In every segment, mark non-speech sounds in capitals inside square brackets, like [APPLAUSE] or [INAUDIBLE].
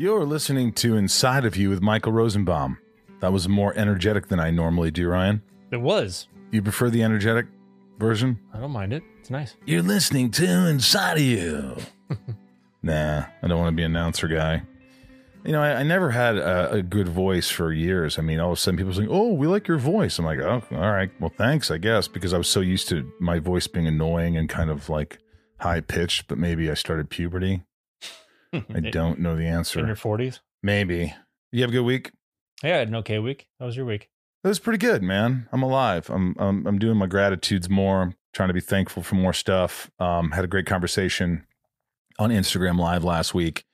You're listening to Inside of You with Michael Rosenbaum. That was more energetic than I normally do, Ryan. It was. You prefer the energetic version? I don't mind it. It's nice. You're listening to Inside of You. [LAUGHS] nah, I don't want to be an announcer guy. You know, I, I never had a, a, good voice for years. I mean, all of a sudden people saying, "Oh, we like your voice." I'm like, "Oh, all right. Well, thanks, I guess," because I was so used to my voice being annoying and kind of like high pitched. But maybe I started puberty. [LAUGHS] I don't know the answer. In your 40s? Maybe. You have a good week? Yeah, I had an okay week. How was your week? It was pretty good, man. I'm alive. I'm I'm, I'm doing my gratitudes more. I'm trying to be thankful for more stuff. Um, had a great conversation on Instagram Live last week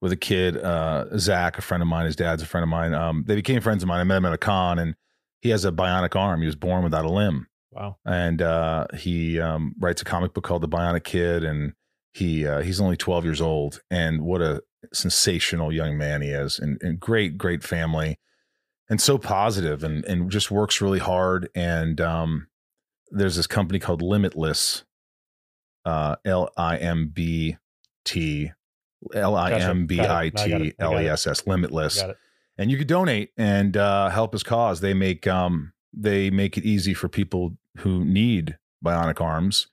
with a kid, uh, Zach, a friend of mine. His dad's a friend of mine. Um, they became friends of mine. I met him at a con, and he has a bionic arm. He was born without a limb. Wow. And uh, he um, writes a comic book called The Bionic Kid, and he uh, he's only 12 years old. And what a sensational young man he is, and, and great, great family, and so positive, and and just works really hard. And um, there's this company called Limbitless, uh, L I M B T L I M B I T L E S S, Limbitless. And you could donate and uh, help his cause. They make um, they make it easy for people who need bionic arms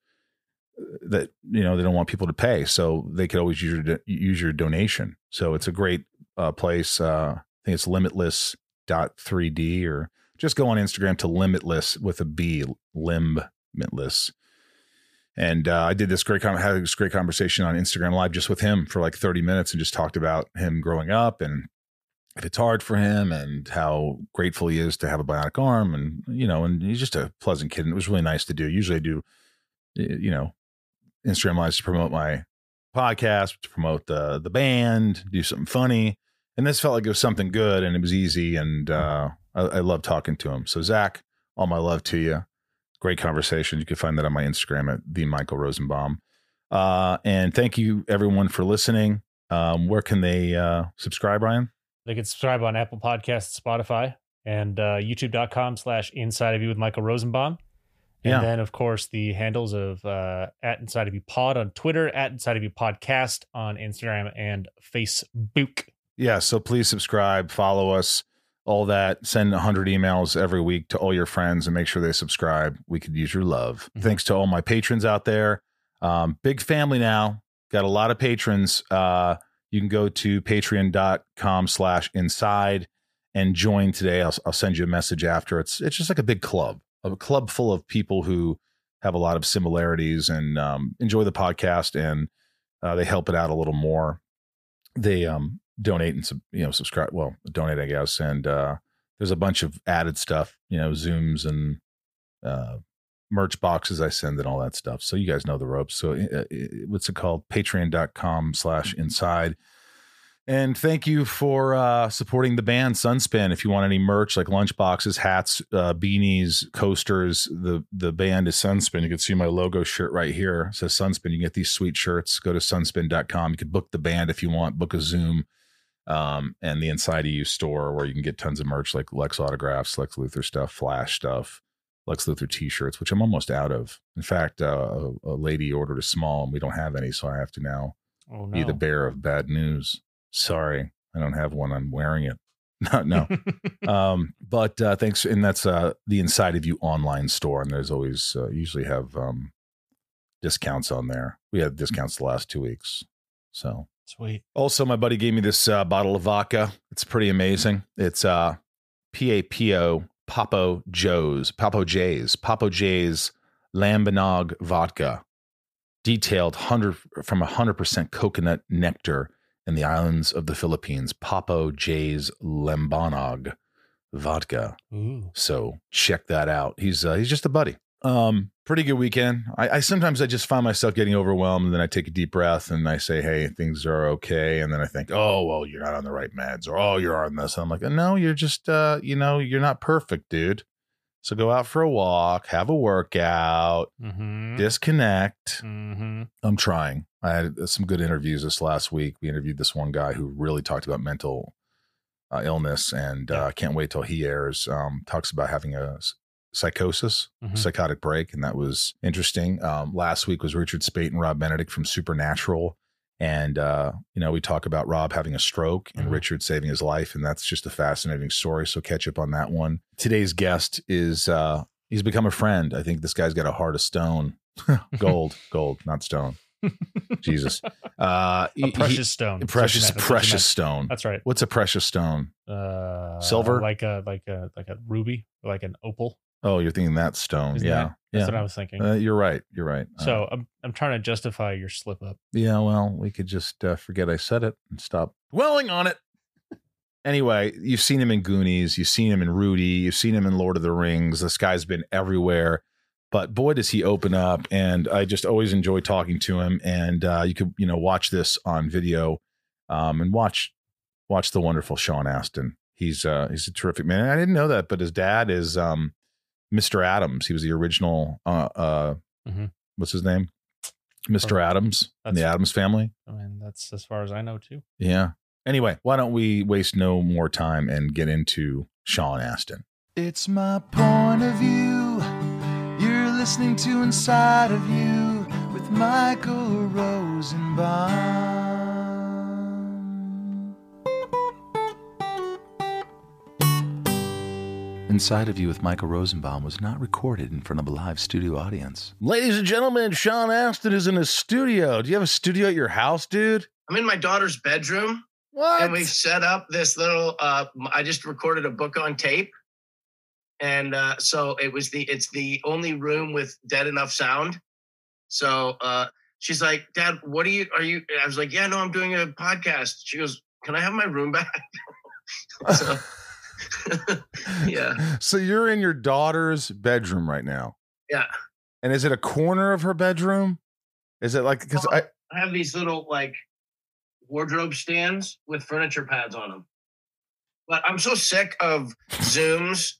that you know they don't want people to pay, so they could always use your use your donation. So it's a great uh, place. Uh, I think it's Limbitless dot 3D or just go on Instagram to limitless with a B, limitless and uh, I did this great had this great conversation on Instagram Live just with him for like 30 minutes and just talked about him growing up and if it's hard for him and how grateful he is to have a bionic arm and you know and he's just a pleasant kid and it was really nice to do. Usually I do you know Instagram Live to promote my podcast, to promote the the band, do something funny, and this felt like it was something good and it was easy and uh, I, I love talking to him. So Zach, all my love to you great conversation. You can find that on my Instagram at the Michael Rosenbaum. Uh, and thank you everyone for listening. Um, where can they uh, subscribe, Ryan? They can subscribe on Apple Podcasts, Spotify, and uh, youtube.com slash inside of you with Michael Rosenbaum. And yeah. then, of course, the handles of uh, at Inside of You Pod on Twitter, at Inside of You Podcast on Instagram and Facebook. Yeah. So please subscribe, follow us all that. Send 100 emails every week to all your friends and make sure they subscribe. We could use your love. Mm-hmm. Thanks to all my patrons out there. Um, big family now. Got a lot of patrons. Uh, you can go to patreon.com slash inside and join today. I'll, I'll send you a message after. It's it's just like a big club, a club full of people who have a lot of similarities and um, enjoy the podcast and uh, they help it out a little more. They um, donate and you know subscribe well donate i guess and uh there's a bunch of added stuff you know zooms and uh merch boxes i send and all that stuff. So you guys know the ropes. So uh, what's it called? Patreon.com slash inside and thank you for uh, supporting the band Sunspin. If you want any merch like lunchboxes, hats, uh, beanies, coasters, the the band is Sunspin. You can see my logo shirt right here. It says Sunspin. You can get these sweet shirts. Go to sunspin.com. You can book the band if you want, book a Zoom um, and the Inside of You store where you can get tons of merch like Lex autographs, Lex Luthor stuff, Flash stuff, Lex Luthor T-shirts, which I'm almost out of. In fact, uh, a, a, lady ordered a small, and we don't have any, so I have to now oh, no. be the bearer of bad news. Sorry, I don't have one. I'm wearing it. [LAUGHS] no, no. [LAUGHS] um, but uh, thanks, and that's uh, the Inside of You online store, and there's always uh, usually have um, discounts on there. We had discounts the last two weeks, so Sweet. Also, my buddy gave me this uh, bottle of vodka. It's pretty amazing. It's uh, PAPO Papo Joe's, Papo J's, Papo J's Lambanog vodka, detailed 100 from 100% coconut nectar in the islands of the Philippines. Papo J's Lambanog vodka. Ooh. So check that out. He's uh, he's just a buddy. Um, pretty good weekend. I, I, sometimes I just find myself getting overwhelmed, and then I take a deep breath and I say, "Hey, things are okay." And then I think, "Oh, well, you're not on the right meds," or "Oh, you're on this." And I'm like, "No, you're just, uh, you know, you're not perfect, dude." So go out for a walk, have a workout, mm-hmm. disconnect. Mm-hmm. I'm trying. I had some good interviews this last week. We interviewed this one guy who really talked about mental uh, illness, and I uh, can't wait till he airs. Um, talks about having a psychosis, mm-hmm. psychotic break, and that was interesting. Um, last week was Richard Speight and Rob Benedict from Supernatural, And uh, you know, we talk about Rob having a stroke and Mhm. Richard saving his life, and that's just a fascinating story. So catch up on that one. Today's guest is uh, he's become a friend. I think this guy's got a heart of stone, [LAUGHS] gold, gold, not stone. Jesus, [LAUGHS] uh, he- A he- precious stone. What you precious, meant. That's what you precious stone. That's right. What's a precious stone? Uh, Silver? like a like a like a ruby, like an opal. Oh, you're thinking that stone. Isn't yeah, that- That's yeah. what I was thinking. Uh, you're right. You're right. Uh, so I'm I'm trying to justify your slip up. Yeah, well, we could just uh, forget I said it and stop dwelling on it. Anyway, you've seen him in Goonies, you've seen him in Rudy, you've seen him in Lord of the Rings. This guy's been everywhere, but boy, does he open up! And I just always enjoy talking to him. And uh, you could, you know, watch this on video um, and watch watch the wonderful Sean Astin. He's uh, he's a terrific man. I didn't know that, but his dad is um, Mr. Addams. He was the original. Uh, uh, Mhm. What's his name? Mr. Addams and the Addams family. I mean, that's as far as I know too. Yeah. Anyway, why don't we waste no more time and get into Sean Astin? It's my point of view. You're listening to Inside of You with Michael Rosenbaum. Inside of You with Michael Rosenbaum was not recorded in front of a live studio audience. Ladies and gentlemen, Sean Astin is in a studio. Do you have a studio at your house, dude? I'm in my daughter's bedroom What? and we've set up this little uh I just recorded a book on tape. And uh so it was the it's the only room with dead enough sound. So uh she's like, Dad, what are you are you I was like, Yeah, no, I'm doing a podcast. She goes, Can I have my room back? [LAUGHS] so [LAUGHS] yeah. So you're in your daughter's bedroom right now. Yeah. And is it a corner of her bedroom? Is it like because I I have these little like wardrobe stands with furniture pads on them. But I'm so sick of Zooms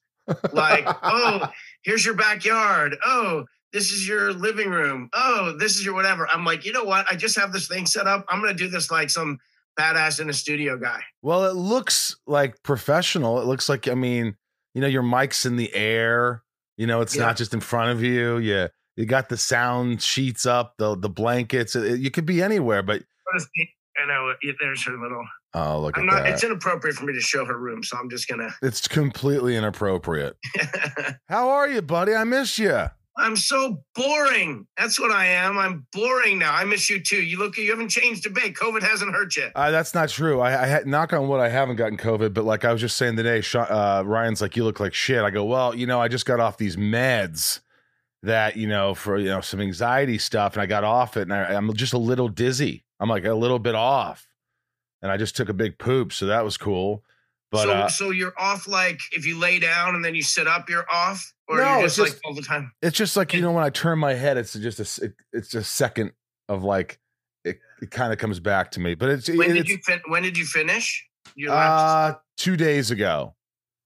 like, oh, here's your backyard. Oh, this is your living room. Oh, this is your whatever. I'm like, you know what? I just have this thing set up. I'm gonna do this like some badass in a studio guy. well, it looks like professional. It looks like I mean, you know, your mic's in the air. You know, it's Yeah. not just in front of you. Yeah. You got the sound sheets up, the the blankets. It- you could be anywhere, but I know there's her little. oh, look I'm at not. that. It's inappropriate for me to show her room, so I'm just gonna. It's completely inappropriate. [LAUGHS] How are you, buddy? I miss you. I'm so boring. That's what I am. I'm boring now. I miss you too. You look. You haven't changed a bit. COVID hasn't hurt you. Uh, that's not true. I, I had knock on wood. I haven't gotten COVID, but like I was just saying today, uh, Ryan's like, "You look like shit." I go, "Well, you know, I just got off these meds that you know for you know some anxiety stuff, and I got off it, and I, I'm just a little dizzy. I'm like a little bit off, and I just took a big poop, so that was cool. But so, uh, so you're off like if you lay down and then you sit up, you're off, or No, you're it's just, just- like all the time. it's just like you know when I turn my head, it's just a it, it's a second of like it, it kind of comes back to me. But it's When it's, did you fin- When did you finish? Your Uh, two days ago.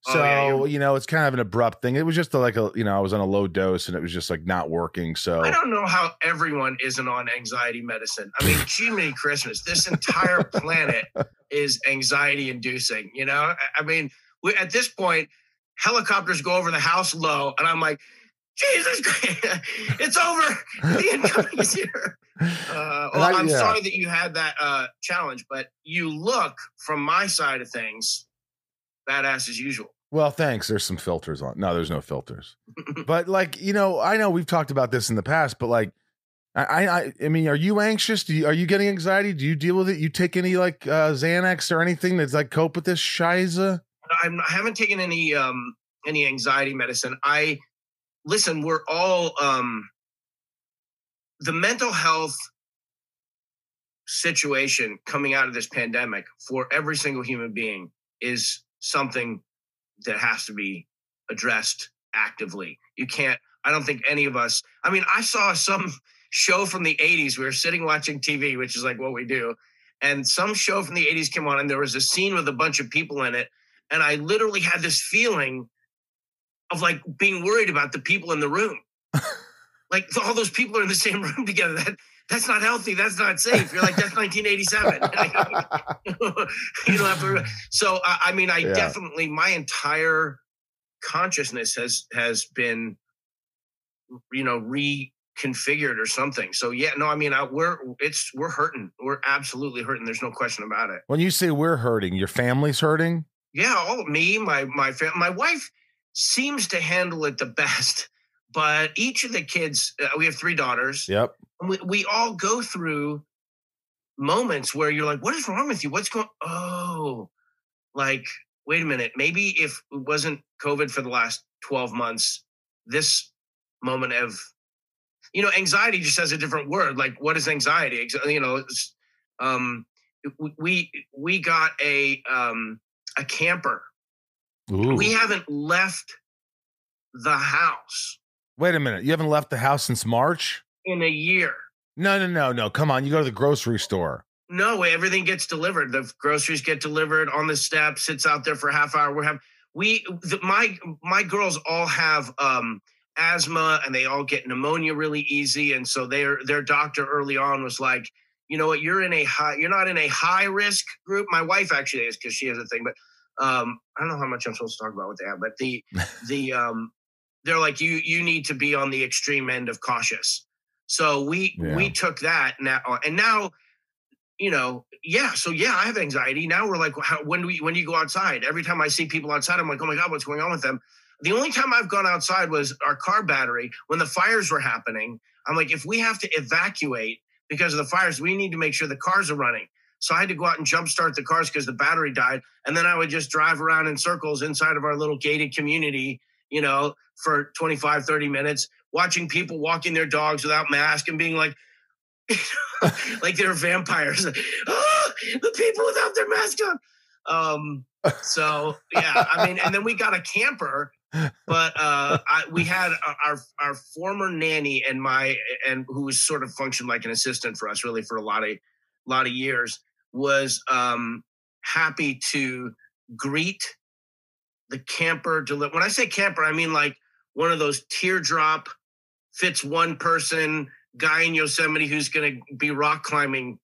Oh, So yeah, you're- know, it's kind of an abrupt thing. It was just like a you know, I was on a low dose and it was just like not working. So I don't know how everyone isn't on anxiety medicine. I mean, Jiminy Christmas, this entire [LAUGHS] planet is anxiety inducing. You know, I- mean, we, at this point, helicopters go over the house low, and I'm like, Jesus Christ, it's over. The incoming is here. [LAUGHS] Uh, well, I- I'm yeah. sorry that you had that uh, challenge, but you look from my side of things badass as usual. Well, thanks. There's some filters on. No, there's no filters. but like you know, I know we've talked about this in the past, but like. I, I I mean, are you anxious? Do you, are you getting anxiety? Do you deal with it? You take any like uh, Xanax or anything that's like cope with this shiza? I'm, I haven't taken any um any anxiety medicine. I listen. We're all um the mental health situation coming out of this pandemic for every single human being is something that has to be addressed actively. You can't. I don't think any of us. I mean, I saw some show from the 80s. We were sitting watching TV, which is like what we do. And some show from the 80s came on, and there was a scene with a bunch of people in it and I literally had this feeling of like being worried about the people in the room. [LAUGHS] like all those people are in the same room [LAUGHS] together. That that's not healthy. That's not safe. You're like that's 1987. [LAUGHS] [LAUGHS] you don't have to. So I, I mean, I Yeah. definitely my entire consciousness has has been, you know, re configured or something. So yeah, no, I mean, I, we're it's we're hurting. We're absolutely hurting. There's no question about it. When you say we're hurting, your family's hurting. Yeah, all me, my my fam- my wife seems to handle it the [LAUGHS] best, but each of the kids, uh, we have three daughters. Yep. We we all go through moments where you're like, "What is wrong with you? What's going?" Oh, like wait a minute. Maybe if it wasn't COVID for the last twelve months, this moment of you know anxiety just has a different word like what is anxiety you know um we we got a um a camper Ooh. we haven't left the house Wait a minute. You haven't left the house since March? in a year No, no, no, no. Come on. You go to the grocery store. no everything gets delivered the groceries get delivered on the step sits out there for a half hour we have we the, my my girls all have um asthma and they all get pneumonia really easy and so their their doctor early on was like you know what you're in a high you're not in a high risk group my wife actually is because she has a thing but um i don't know how much i'm supposed to talk about what they have but the [LAUGHS] the um they're like you you need to be on the extreme end of cautious. So we Yeah. we took that now uh, and now you know yeah so yeah i have anxiety. Now we're like how, when do we when do you go outside? Every time i see people outside i'm like oh my god what's going on with them? The only time i've gone outside was our car battery when the fires were happening. I'm like if we have to evacuate because of the fires we need to make sure the cars are running. So i had to go out and jumpstart the cars because the battery died and then i would just drive around in circles inside of our little gated community you know for 25 30 minutes watching people walking their dogs without mask and being like [LAUGHS] like they're vampires. oh, the people without their mask on. Um, so yeah, I mean, and then we got a camper, but uh, I, we had our our former nanny and my and who was sort of functioned like an assistant for us really for a lot of lot of years was um, happy to greet the camper. Deli- when I say camper, I mean like one of those teardrop fits one person guy in Yosemite who's going to be rock climbing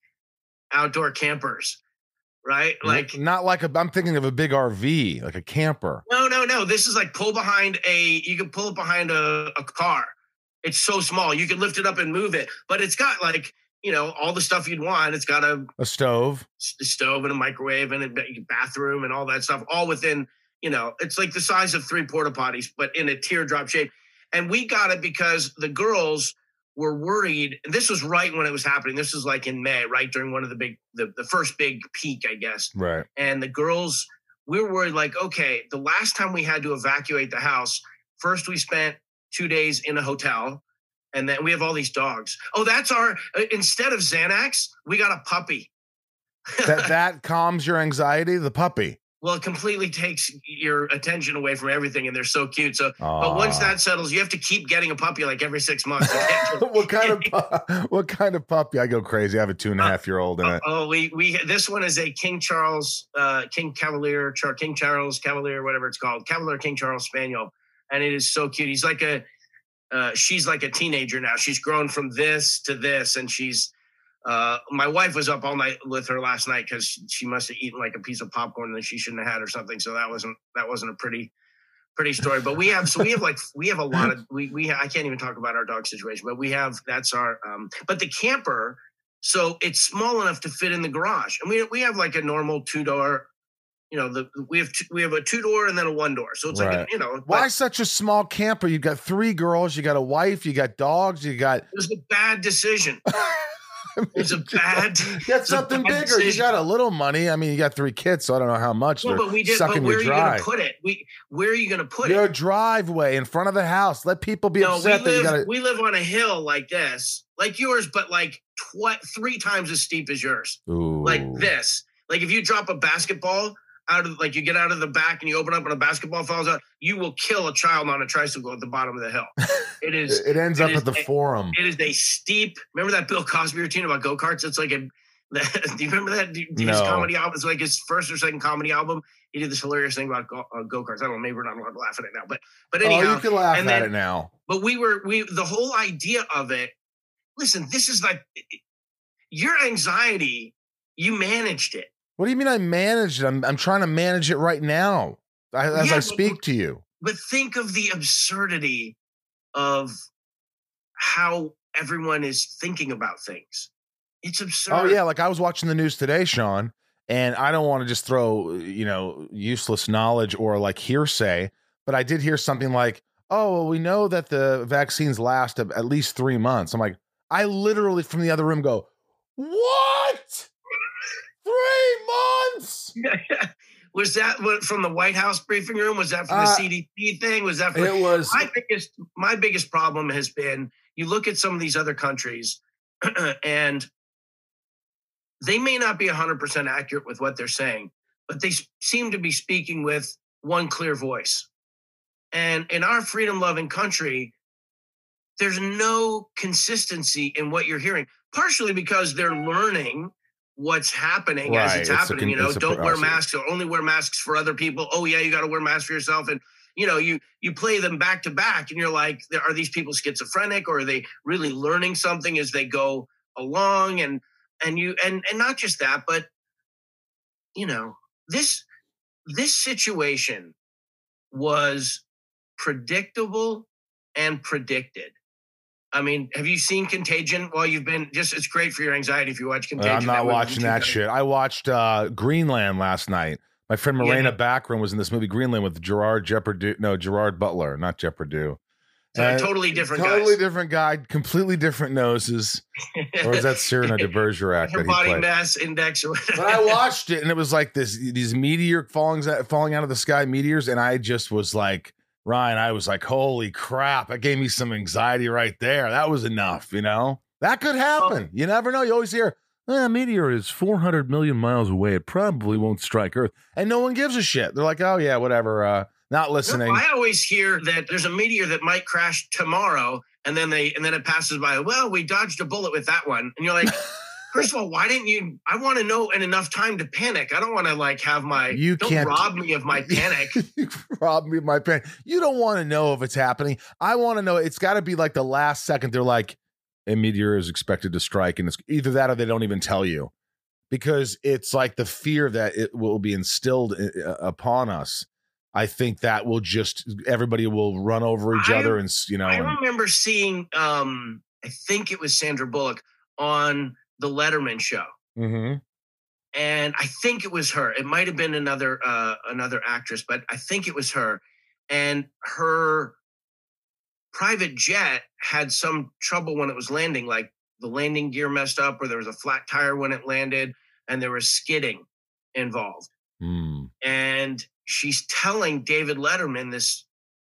outdoor campers, right? Like, not like a. I'm thinking of a big RV, like a camper. no, no, no. This is like pull behind a, you can pull it behind a, a car. It's so small. You can lift it up and move it, but it's got like, you know, all the stuff you'd want. It's got a A stove. s- stove and a microwave and a bathroom and all that stuff, all within, you know, it's like the size of three porta potties, but in a teardrop shape. And we got it because the girls were worried. And this was right when it was happening. This was like in May, right during one of the big, the, the first big peak, I guess. Right. And the girls, we were worried like, okay, the last time we had to evacuate the house, first we spent two days in a hotel. And then we have all these dogs. Oh, that's our, uh, instead of Xanax, we got a puppy. That [LAUGHS] that calms your anxiety. The puppy. Well, it completely takes your attention away from everything, and they're so cute. So, but once that settles, you have to keep getting a puppy like every six months. [LAUGHS] What kind of pu- [LAUGHS] what kind of puppy? I go crazy. I have a two and a half year old in it. Oh, we we this one is a King Charles, uh, King Cavalier, Char, King Charles Cavalier, whatever it's called, Cavalier King Charles Spaniel, and it is so cute. He's like a, uh, she's like a teenager now. She's grown from this to this, and she's. Uh, my wife was up all night with her last night because she must have eaten like a piece of popcorn that she shouldn't have had or something. So that wasn't that wasn't a pretty pretty story. But we have so we have like we have a lot of we we I can't even talk about our dog situation, but we have that's our um. But the camper so it's small enough to fit in the garage, and we we have like a normal two door. You know, the we have two, we have a two door and then a one door, so it's like a, you know. Why but such a small camper? You got three girls. You got a wife. You got dogs. You got. It was a bad decision. [LAUGHS] [LAUGHS] It was a bad. Get something bad bigger. You got a little money. I mean, you got three kids, so I don't know how much. Well, but we did. But where are you going to put it? We where are you going to put Your it? Your driveway in front of the house. Let people be No, we upset you live got to. we live on a hill like this, like yours, but like tw- three times as steep as yours. like this. Like if you drop a basketball out of like you get out of the back and you open up and a basketball falls out, you will kill a child on a tricycle at the bottom of the hill. [LAUGHS] It is It ends it up is at the a- forum. it is a steep. Remember that Bill Cosby routine about go karts? It's like a. [LAUGHS] do you remember that? Do- do His No. comedy album. It's like his first or second comedy album. He did this hilarious thing about go uh, karts. I don't know. Maybe we're not allowed to laugh at it now, but but Oh, anyhow. you can laugh and at then- it now. But we were we the whole idea of it. Listen, this is like your anxiety. You managed it. What do you mean I managed it? I'm, I'm trying to manage it right now as Yeah, I but- speak to you. but think of the absurdity of how everyone is thinking about things. It's oh, absurd. Oh yeah, like I was watching the news today, Sean, and I don't want to just throw you know useless knowledge or like hearsay, but I did hear something like, "Oh, well, we know that the vaccines last at least three months." I'm like, I literally from the other room go, "What? Three months?" [LAUGHS] was that what from the White House briefing room? Was that from the Uh, CDC thing? Was that from It was. my biggest my biggest problem has been you look at some of these other countries [CLEARS THROAT] and they may not be 100% accurate with what they're saying but they seem to be speaking with one clear voice and in our freedom loving country there's no consistency in what you're hearing partially because they're learning what's happening as it's it's happening con- you know? don't wear masks or only wear masks for other people. Oh yeah you got to wear masks for yourself. And you know you you play them back to back and you're like are these people schizophrenic or are they really learning something as they go along? And and you and and not just that but you know this this situation was predictable and predicted i mean have you seen contagion well you've been just it's great for your anxiety if you watch contagion I'm not movie watching that shit. I watched uh Greenland last night. My friend Yeah. Morena Baccarin was in this movie Greenland with Gerard Jeopardy. No, Gerard Butler, not Jeopardy. So Uh, totally different totally guys. different guy, completely different noses. Or is that Cyrano de [LAUGHS] Bergerac that he body played? mass index. But I [LAUGHS] watched it and it was like this these meteor falling falling out of the sky meteors and I just was like Ryan, I was like, holy crap! That gave me some anxiety right there. That was enough, you know. That could happen. You never know. You always hear, eh, "A meteor is 400 million miles away. It probably won't strike Earth," and no one gives a shit. They're like, "Oh yeah, whatever." Uh, not listening. I always hear that there's a meteor that might crash tomorrow, and then they and then it passes by. Well, we dodged a bullet with that one, and you're like, [LAUGHS] first of all, why didn't you? I want to know in enough time to panic. I don't want to like have my. You don't can't- rob [LAUGHS] me of my panic. robbed me of my pen. You don't want to know if it's happening. I want to know. It's got to be like the last second. They're like, a meteor is expected to strike, and it's either that or they don't even tell you, because it's like the fear that it will be instilled uh, upon us. I think that will just everybody will run over each I- other, and you know, I and, remember seeing. um I think it was Sandra Bullock on the Letterman show. Mhm. and I think it was her. It might have been another uh, another actress, but I think it was her. And her private jet had some trouble when it was landing, like the landing gear messed up, or there was a flat tire when it landed, and there was skidding involved. Mm. And she's telling David Letterman this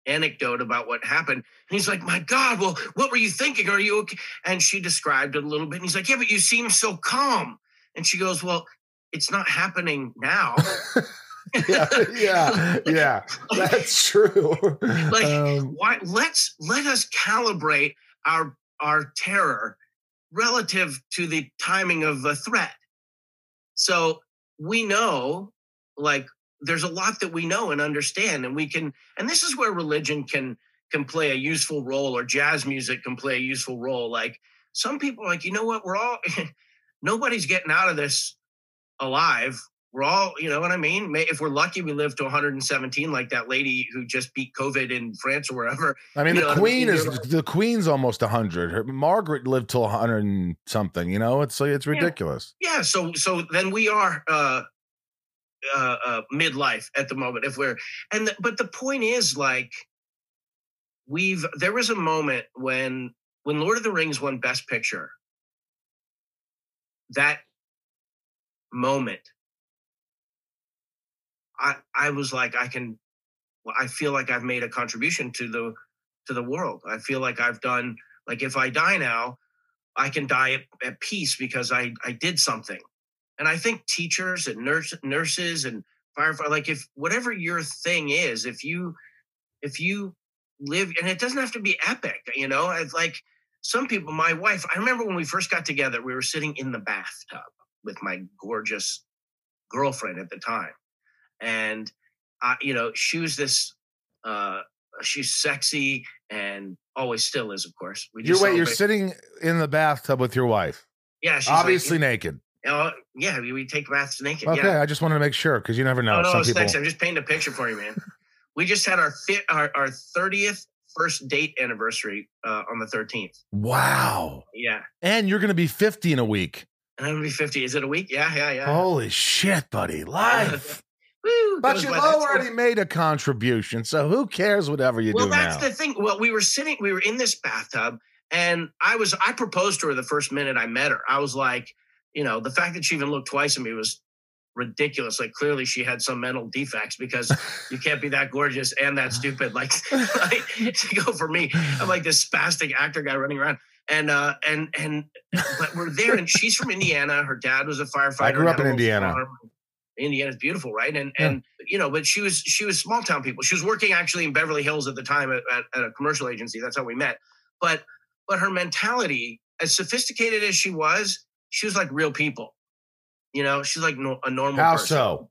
anecdote about what happened. And he's like, My God, well, what were you thinking? Are you okay? And she described it a little bit. And he's like, Yeah, but you seem so calm. And she goes, Well, it's not happening now. [LAUGHS] yeah, yeah, yeah. That's true. Like, Um, Why let's let us calibrate our our terror relative to the timing of a threat. So we know, like, there's a lot that we know and understand, and we can, and this is where religion can can play a useful role, or jazz music can play a useful role. Like some people, like, you know what, we're all [LAUGHS] nobody's getting out of this alive. We're all, you know what I mean? If we're lucky, we live to 117, like that lady who just beat COVID in France or wherever. I mean, You the what I queen mean? is like- the queen's almost hundred. Her Margaret lived till hundred and something. You know, it's like it's ridiculous. Yeah, so so then we are uh uh, uh midlife at the moment if we're and the, but the point is like we've there was a moment when when Lord of the Rings won best picture that moment I I was like I can I feel like I've made a contribution to the to the world. I feel like I've done like if I die now I can die at, at peace because I I did something. And I think teachers and nurse, nurses and firefighters, like if whatever your thing is, if you if you live, and it doesn't have to be epic, you know, it's like some people. My wife, I remember when we first got together, we were sitting in the bathtub with my gorgeous girlfriend at the time, and I, you know, she was this. uh She's sexy and always still is, of course. We You're wait. You're sitting in the bathtub with your wife, yeah, she's like- obviously naked. Oh, yeah, we, we take baths naked. Okay, Yeah. I just wanted to make sure because you never know. No, no, Some people. thanks. I'm just painting a picture for you, man. We just had our fit, our our thirtieth first date anniversary uh, on the 13th. Wow. Yeah. And you're going to be 50 in a week. And I'm gonna be 50. Is it a week? Yeah, yeah, yeah. Holy shit, buddy. [LAUGHS] Life. Woo, But you've already made a contribution, so who cares whatever you well, do Well, that's now? the thing. Well, we were sitting, we were in this bathtub, and I was, I proposed to her the first minute I met her. I was like, you know, the fact that she even looked twice at me was ridiculous. Like clearly she had some mental defects because [LAUGHS] you can't be that gorgeous and that stupid. Like, [LAUGHS] like to [LAUGHS] go for me, I'm like this spastic actor guy running around. And uh and and but we're there and she's from Indiana. Her dad was a firefighter. I grew up in Indiana. farm. Indiana's beautiful, right? And Yeah. and you know, but she was she was small town people. She was working actually in Beverly Hills at the time at, at, at a commercial agency. That's how we met. But but her mentality, as sophisticated as she was, she was like real people. You know, she's like no, a normal How person. so?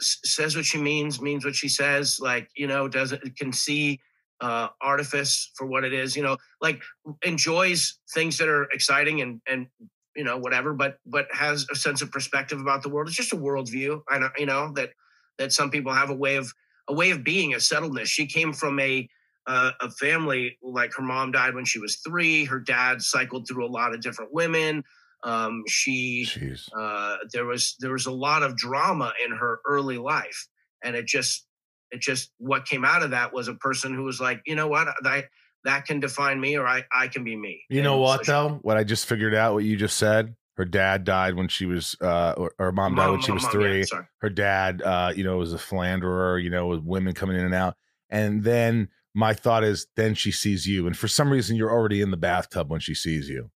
S- says what she means, means what she says. Like you know, doesn't can see uh artifice for what it is. You know, like enjoys things that are exciting and and you know whatever, but but has a sense of perspective about the world. It's just a worldview. I know you know that that some people have a way of a way of being, a settledness. She came from a uh, a family like her mom died when she was three. Her dad cycled through a lot of different women. Um, she uh, there was there was a lot of drama in her early life, and it just it just what came out of that was a person who was like, you know what, that that can define me, or I I can be me. You know what so she- though? What I just figured out, what you just said. Her dad died when she was, uh, or, or mom died when she was mom, three. yeah, her dad uh you know was a philanderer you know with women coming in and out and then my thought is then she sees you and for some reason you're already in the bathtub when she sees you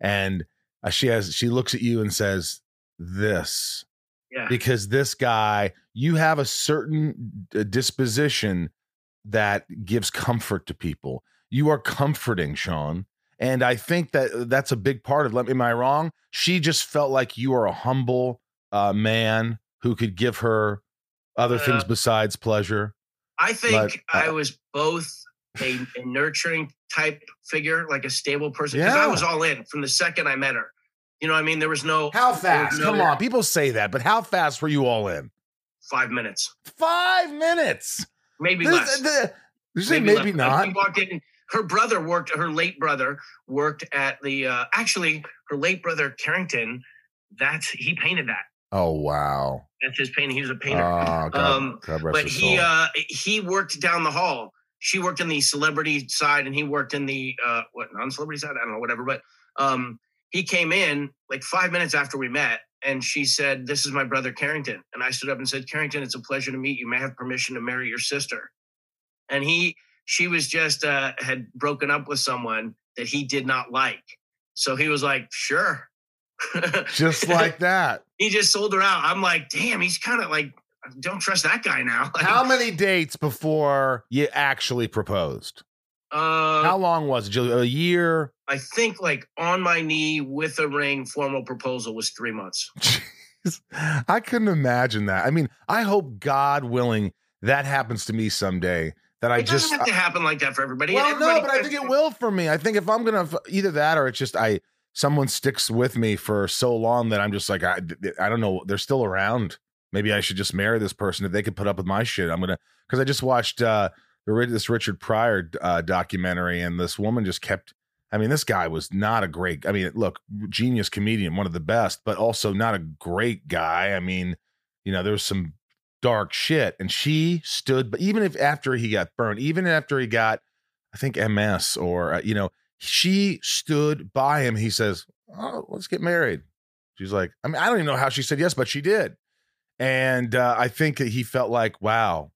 and she has she looks at you and says this Yeah, because this guy you have a certain uh, disposition that gives comfort to people you are comforting sean and i think that uh, that's a big part of let me am i wrong she just felt like you are a humble uh, man who could give her other things Uh, besides pleasure I think uh, I was both a, a nurturing type figure, like a stable person, because Yeah. I was all in from the second I met her. You know what I mean? There was no how fast? come on people say that but how fast were you all in five minutes, five minutes maybe This- less. the- you say maybe, less. not in. Her brother worked. Her late brother worked at the. Uh, actually, her late brother Carrington. That's he painted that. oh wow That's his painting. He was a painter. oh, God, Um, God but he uh, he worked down the hall. She worked in the celebrity side, and he worked in the uh, what non-celebrity side. I don't know, whatever. But um, he came in like five minutes after we met, and she said, "This is my brother Carrington." And I stood up and said, "Carrington, it's a pleasure to meet you. May I have permission to marry your sister?" And he, she was just uh, had broken up with someone that he did not like, so he was like, "Sure." [LAUGHS] just like that [LAUGHS] he just sold her out. I'm like, damn, he's kind of like, don't trust that guy now. [LAUGHS] Like, How many dates before you actually proposed? Uh, How long was it? A year? I think like on my knee with a ring, formal proposal was three months. [LAUGHS] Jeez. I couldn't imagine that. I mean, I hope God willing that happens to me someday. That I it just have to happen like that for everybody. well, Everybody no, but I think it will for me. I think if I'm gonna either that or it's just I someone sticks with me for so long that I'm just like I I don't know they're still around. Maybe I should just marry this person if they could put up with my shit. I'm gonna because I just watched uh this Richard Pryor uh, documentary and this woman just kept. I mean, this guy was not a great. I mean, look, genius comedian, one of the best, but also not a great guy. I mean, you know, there was some dark shit, and she stood. But even if after he got burned, even after he got, I think MS or uh, you know, she stood by him. He says, "Oh, let's get married." She's like, I mean, I don't even know how she said yes, but she did. And uh, I think he felt like, wow,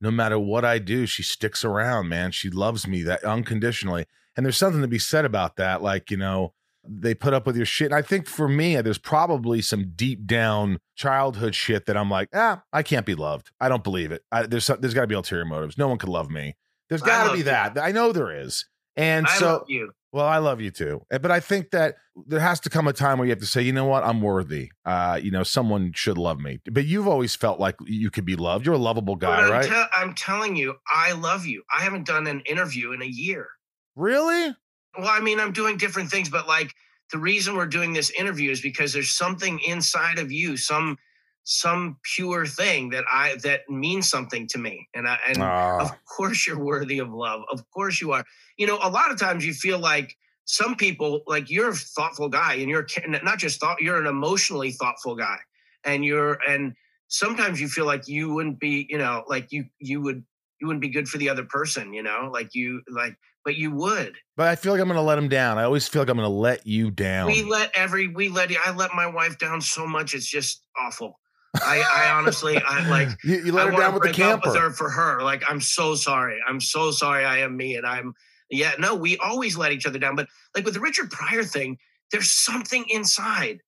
no matter what I do, she sticks around, man. She loves me that unconditionally. And there's something to be said about that. Like, you know, they put up with your shit. And I think for me, there's probably some deep down childhood shit that I'm like, ah, I can't be loved. I don't believe it. I, there's some, there's got to be ulterior motives. No one could love me. There's got to be you. that. I know there is. And I so, you. Well, I love you too. Uh, But I think that there has to come a time where you have to say, you know what, I'm worthy. Uh, you know, someone should love me. But you've always felt like you could be loved. You're a lovable guy, I'm, right? te- I'm telling you, I love you. I haven't done an interview in a year. really? Well, I mean, I'm doing different things, but like the reason we're doing this interview is because there's something inside of you, some some pure thing that I that means something to me. And I and Ah. of course you're worthy of love. Of course you are. You know, a lot of times you feel like some people like you're a thoughtful guy and you're not just thought you're an emotionally thoughtful guy and you're and sometimes you feel like you wouldn't be you know like you you would you wouldn't be good for the other person you know like you like but you would But I feel like I'm going to let him down. I always feel like I'm going to let you down. we let every we let i let my wife down so much it's just awful i i honestly i [LAUGHS] like you, you let I her down with the camper. with her for her. Like, I'm so sorry. I'm so sorry. I am me, and I'm yeah. No, we always let each other down. But like with the Richard Pryor thing, there's something inside.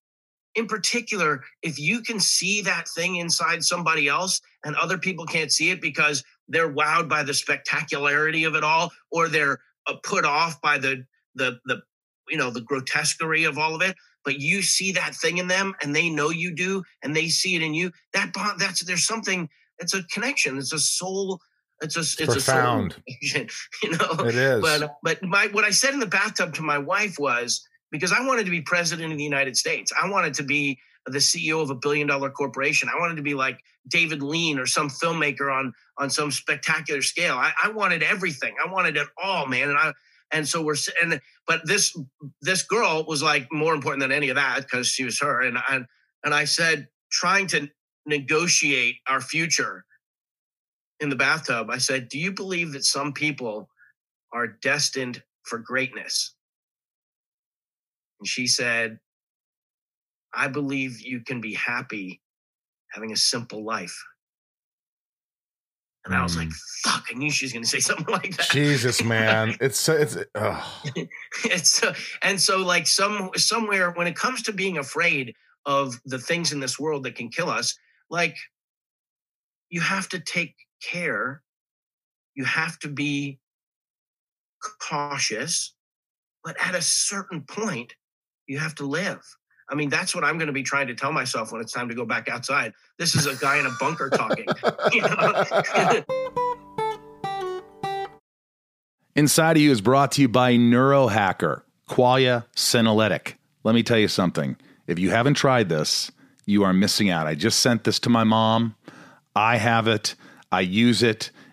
In particular, if you can see that thing inside somebody else, and other people can't see it because they're wowed by the spectacularity of it all, or they're uh, put off by the the the you know the grotesquerie of all of it but you see that thing in them and they know you do and they see it in you that bond that's there's something it's a connection it's a soul it's a it's profound. a soul [LAUGHS] you know It is. but uh, but my what i said in the bathtub to my wife was because i wanted to be president of the united states i wanted to be the ceo of a billion dollar corporation i wanted to be like david lean or some filmmaker on on some spectacular scale i, I wanted everything i wanted it all man and i and so we're and but this this girl was like more important than any of that because she was her. And I and I said trying to negotiate our future in the bathtub I said do you believe that some people are destined for greatness? And she said I believe you can be happy having a simple life and I was like mm. fuck I knew she was going to say [LAUGHS] something like that. Jesus, man. [LAUGHS] It's so, it's, ugh. it's so, and so like some somewhere when it comes to being afraid of the things in this world that can kill us like you have to take care. You have to be cautious. But at a certain point you have to live i mean that's what i'm going to be trying to tell myself when it's time to go back outside this is a guy in a bunker talking? [LAUGHS] [LAUGHS] Inside of You is brought to you by Neurohacker, Qualia Senolytic. Let me tell you something. If you haven't tried this, you are missing out. I just sent this to my mom. I have it. I use it.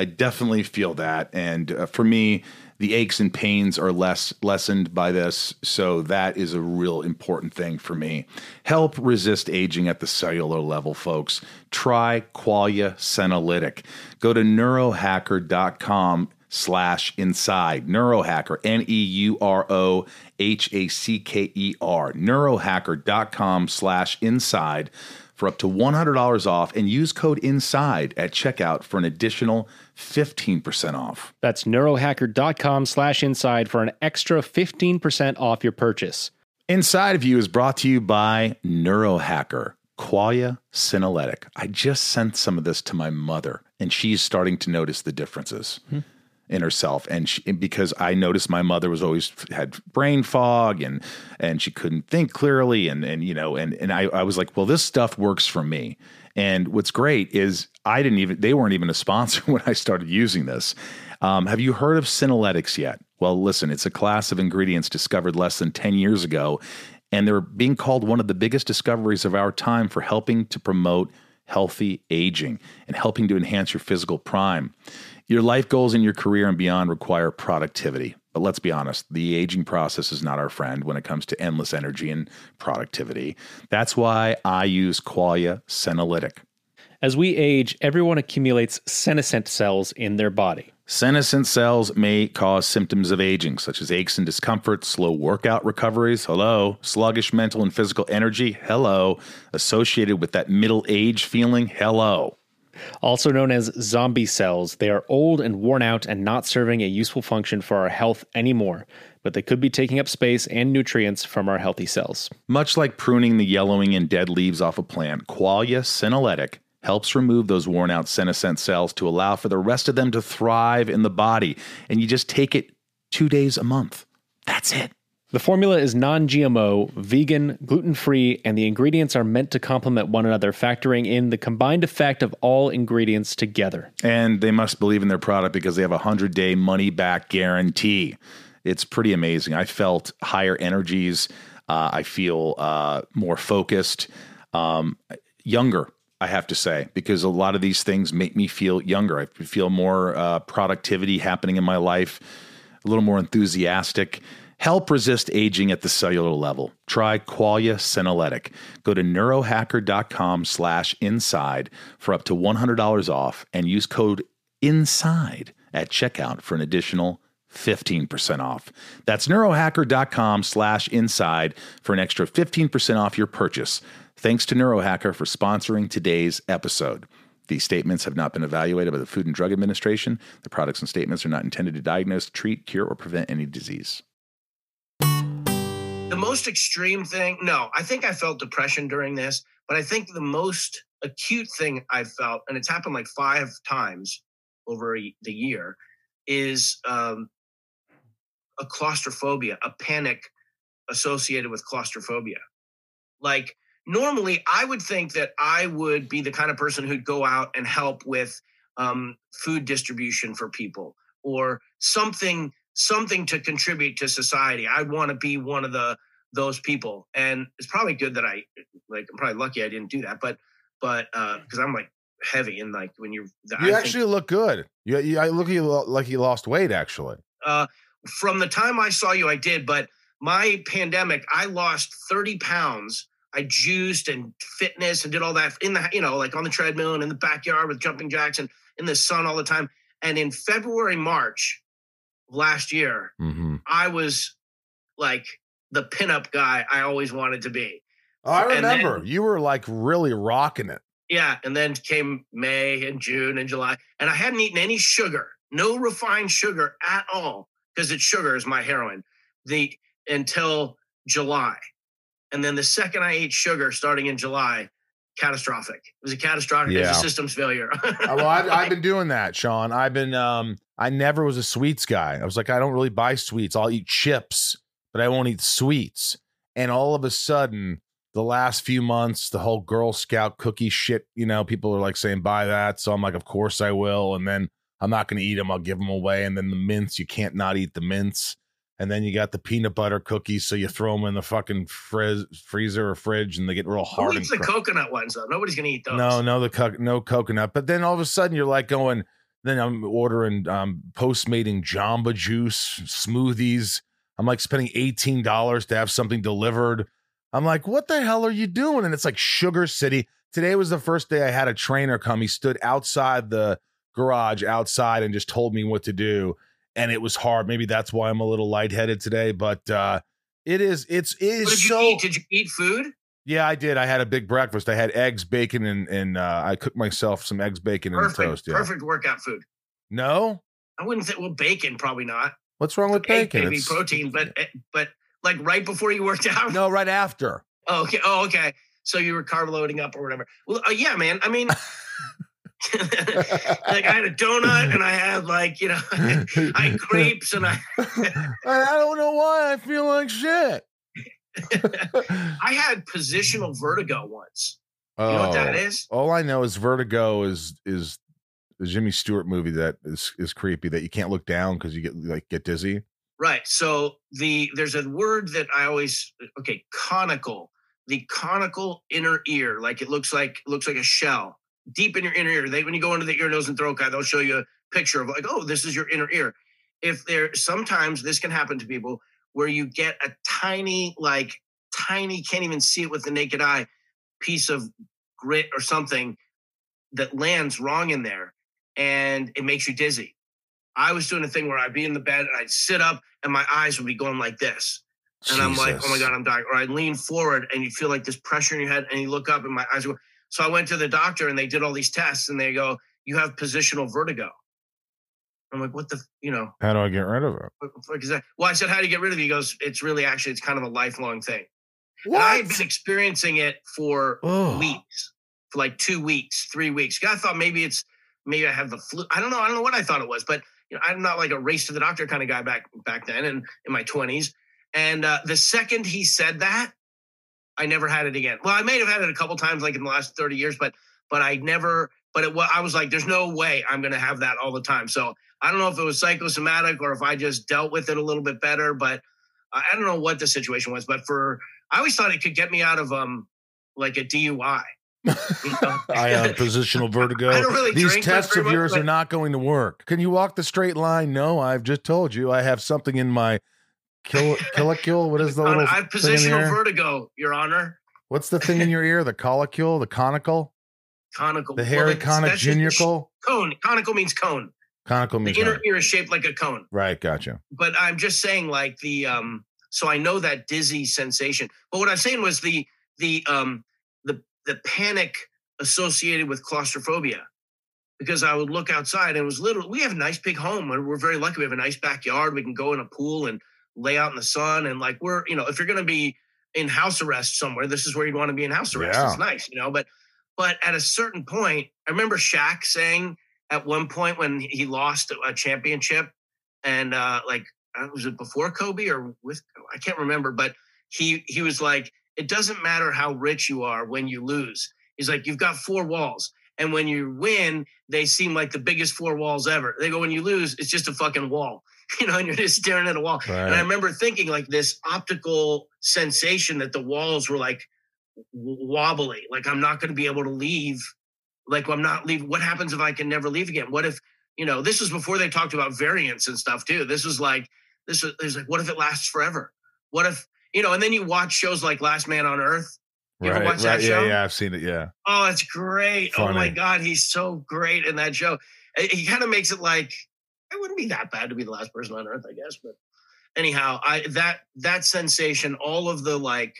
I definitely feel that, and uh, for me, the aches and pains are less lessened by this. So that is a real important thing for me. Help resist aging at the cellular level, folks. Try Qualia Senolytic. Go to neurohacker.com slash inside. Neurohacker, N E U R O H A C K E R. Neurohacker.com slash inside for up to $100 off and use code INSIDE at checkout for an additional 15% off. That's neurohacker.com slash inside for an extra 15% off your purchase. Inside of You is brought to you by Neurohacker, Qualia Senolytic. I just sent some of this to my mother, and she's starting to notice the differences. Hmm. in herself and she, because I noticed my mother was always had brain fog and and she couldn't think clearly and and you know and and I, I was like well this stuff works for me and what's great is I didn't even they weren't even a sponsor [LAUGHS] when I started using this um, have you heard of Senolytics yet well listen it's a class of ingredients discovered less than 10 years ago and they're being called one of the biggest discoveries of our time for helping to promote healthy aging and helping to enhance your physical prime your life goals and your career and beyond require productivity. But let's be honest, the aging process is not our friend when it comes to endless energy and productivity. That's why I use Qualia Senolytic. As we age, everyone accumulates senescent cells in their body. Senescent cells may cause symptoms of aging, such as aches and discomfort, slow workout recoveries, hello, sluggish mental and physical energy, hello, associated with that middle age feeling, hello. Also known as zombie cells, they are old and worn out and not serving a useful function for our health anymore, but they could be taking up space and nutrients from our healthy cells. Much like pruning the yellowing and dead leaves off a plant, Qualia Senolytic helps remove those worn out senescent cells to allow for the rest of them to thrive in the body. And you just take it two days a month. That's it. The formula is non GMO, vegan, gluten free, and the ingredients are meant to complement one another, factoring in the combined effect of all ingredients together. And they must believe in their product because they have a 100 day money back guarantee. It's pretty amazing. I felt higher energies. Uh, I feel uh, more focused, um, younger, I have to say, because a lot of these things make me feel younger. I feel more uh, productivity happening in my life, a little more enthusiastic. Help resist aging at the cellular level. Try Qualia Senolytic. Go to neurohacker.com slash inside for up to $100 off and use code INSIDE at checkout for an additional 15% off. That's neurohacker.com slash inside for an extra 15% off your purchase. Thanks to Neurohacker for sponsoring today's episode. These statements have not been evaluated by the Food and Drug Administration. The products and statements are not intended to diagnose, treat, cure, or prevent any disease. The most extreme thing, no, I think I felt depression during this, but I think the most acute thing I felt, and it's happened like five times over the year, is um, a claustrophobia, a panic associated with claustrophobia. Like normally, I would think that I would be the kind of person who'd go out and help with um, food distribution for people or something something to contribute to society. I want to be one of the those people, and it's probably good that I like. I'm probably lucky I didn't do that, but but because uh, I'm like heavy and like when you're you I actually think, look good. You, you I look you like you lost weight actually. Uh, from the time I saw you, I did, but my pandemic, I lost 30 pounds. I juiced and fitness and did all that in the, you know, like on the treadmill and in the backyard with jumping jacks and in the sun all the time. And in February, March, last year, mm-hmm. I was like the pinup guy I always wanted to be. Oh, I remember then, you were like really rocking it. Yeah, and then came May and June and July, and I hadn't eaten any sugar, no refined sugar at all, because it's sugar is my heroin. The until July, and then the second I ate sugar, starting in July, catastrophic. It was a catastrophic. Yeah. It was a systems failure. [LAUGHS] Uh, well, I've, I've, been doing that, Sean. I've been. um I never was a sweets guy. I was like, I don't really buy sweets. I'll eat chips, but I won't eat sweets. And all of a sudden, the last few months, the whole Girl Scout cookie shit, you know, people are like saying, buy that. So I'm like, of course I will. And then I'm not going to eat them. I'll give them away. And then the mints, you can't not eat the mints. And then you got the peanut butter cookies, so you throw them in the fucking frizz, freezer or fridge, and they get real hard. Who eats the cr- coconut ones though? Nobody's gonna eat those. No, no, the co- no coconut. But then all of a sudden, you're like going, then I'm ordering um, post-mating Jamba Juice smoothies. I'm like spending $18 to have something delivered. I'm like, what the hell are you doing? And it's like Sugar City. Today was the first day I had a trainer come. He stood outside the garage outside and just told me what to do. And it was hard. Maybe that's why I'm a little lightheaded today, but uh it is it's it is did so you eat? Did you eat food? Yeah, I did. I had a big breakfast. I had eggs, bacon, and and uh, I cooked myself some eggs, bacon, perfect, and toast. Yeah. Perfect workout food. No, I wouldn't say. Well, bacon probably not. What's wrong with Egg, bacon? Maybe it's, protein, but [LAUGHS] eh, but like right before you worked out. No, right after. Oh, okay. Oh, okay. So you were carb loading up or whatever. Well, uh, yeah, man. I mean, [LAUGHS] [LAUGHS] like I had a donut and I had like you know [LAUGHS] I had grapes and I [LAUGHS] I don't know why I feel like shit. I had positional vertigo once. You know what that Oh. All I know is Vertigo is is the Jimmy Stewart movie that is is creepy that you can't look down because you get like get dizzy. Right. So the there's a word that I always okay conical the conical inner ear like it looks like looks like a shell deep in your inner ear. They when you go into the ear nose and throat guy they'll show you a picture of like oh this is your inner ear. If there sometimes this can happen to people where you get a tiny like tiny can't even see it with the naked eye piece of grit or something that lands wrong in there and it makes you dizzy. I was doing a thing where I'd be in the bed and I'd sit up and my eyes would be going like this. And I'm like, oh my God, I'm dying. Or I'd lean forward and you feel like this pressure in your head and you look up and my eyes go. So I went to the doctor and they did all these tests and they go, you have positional vertigo. I'm like, what the, you know, How do I get rid of it? what the fuck is that? Well, I said, how do you get rid of it? He goes, it's really actually, it's kind of a lifelong thing. And I had been experiencing it for Oh. weeks, for like two weeks, three weeks. I thought maybe it's maybe I have the flu. I don't know. I don't know what I thought it was, but you know, I'm not like a race to the doctor kind of guy back back then, and in my 20s. And uh, the second he said that, I never had it again. Well, I may have had it a couple times, like in the last 30 years, but but I never. But it I was like, there's no way I'm going to have that all the time. So I don't know if it was psychosomatic or if I just dealt with it a little bit better, but I don't know what the situation was. But for I always thought it could get me out of um like a DUI. you know? [LAUGHS] I have positional vertigo. [LAUGHS] I don't really These tests of much, yours but- are not going to work. Can you walk the straight line? No, I've just told you. I have something in my kill killicule. What is the little I have positional vertigo, Your Honor. What's the thing in your ear? The collicule, the conical, Conical. the Well, hairy that's- conic that's just the sh- junicle. Cone. Conical means cone. Conical means The inner ear is shaped like a cone. right. Gotcha. But I'm just saying, like the um. So I know that dizzy sensation. But what I'm saying was the the um the the panic associated with claustrophobia. Because I would look outside and it was literally we have a nice big home. and We're very lucky. We have a nice backyard. We can go in a pool and lay out in the sun. And like we're, you know, if you're gonna be in house arrest somewhere, this is where you'd want to be in house arrest. Yeah. It's nice, you know. But but at a certain point, I remember Shaq saying at one point when he lost a championship, and uh, like uh, was it before Kobe or with I can't remember, but he he was like, it doesn't matter how rich you are when you lose. He's like, you've got four walls, and when you win, they seem like the biggest four walls ever. They go, when you lose, it's just a fucking wall, [LAUGHS] you know, and you're just staring at a wall. And I remember thinking like this optical sensation that the walls were like wobbly, like I'm not going to be able to leave. Like I'm not leave. What happens if I can never leave again? What if you know? This was before they talked about variants and stuff too. This was like this was, is like what if it lasts forever? What if you know? And then you watch shows like Last Man on Earth. You ever Right. watch that right. show? Yeah. Yeah. I've seen it. Yeah. Oh, it's great. Oh my God, he's so great in that show. He kind of makes it like it wouldn't be that bad to be the last person on earth, I guess. But anyhow, I that that sensation, all of the like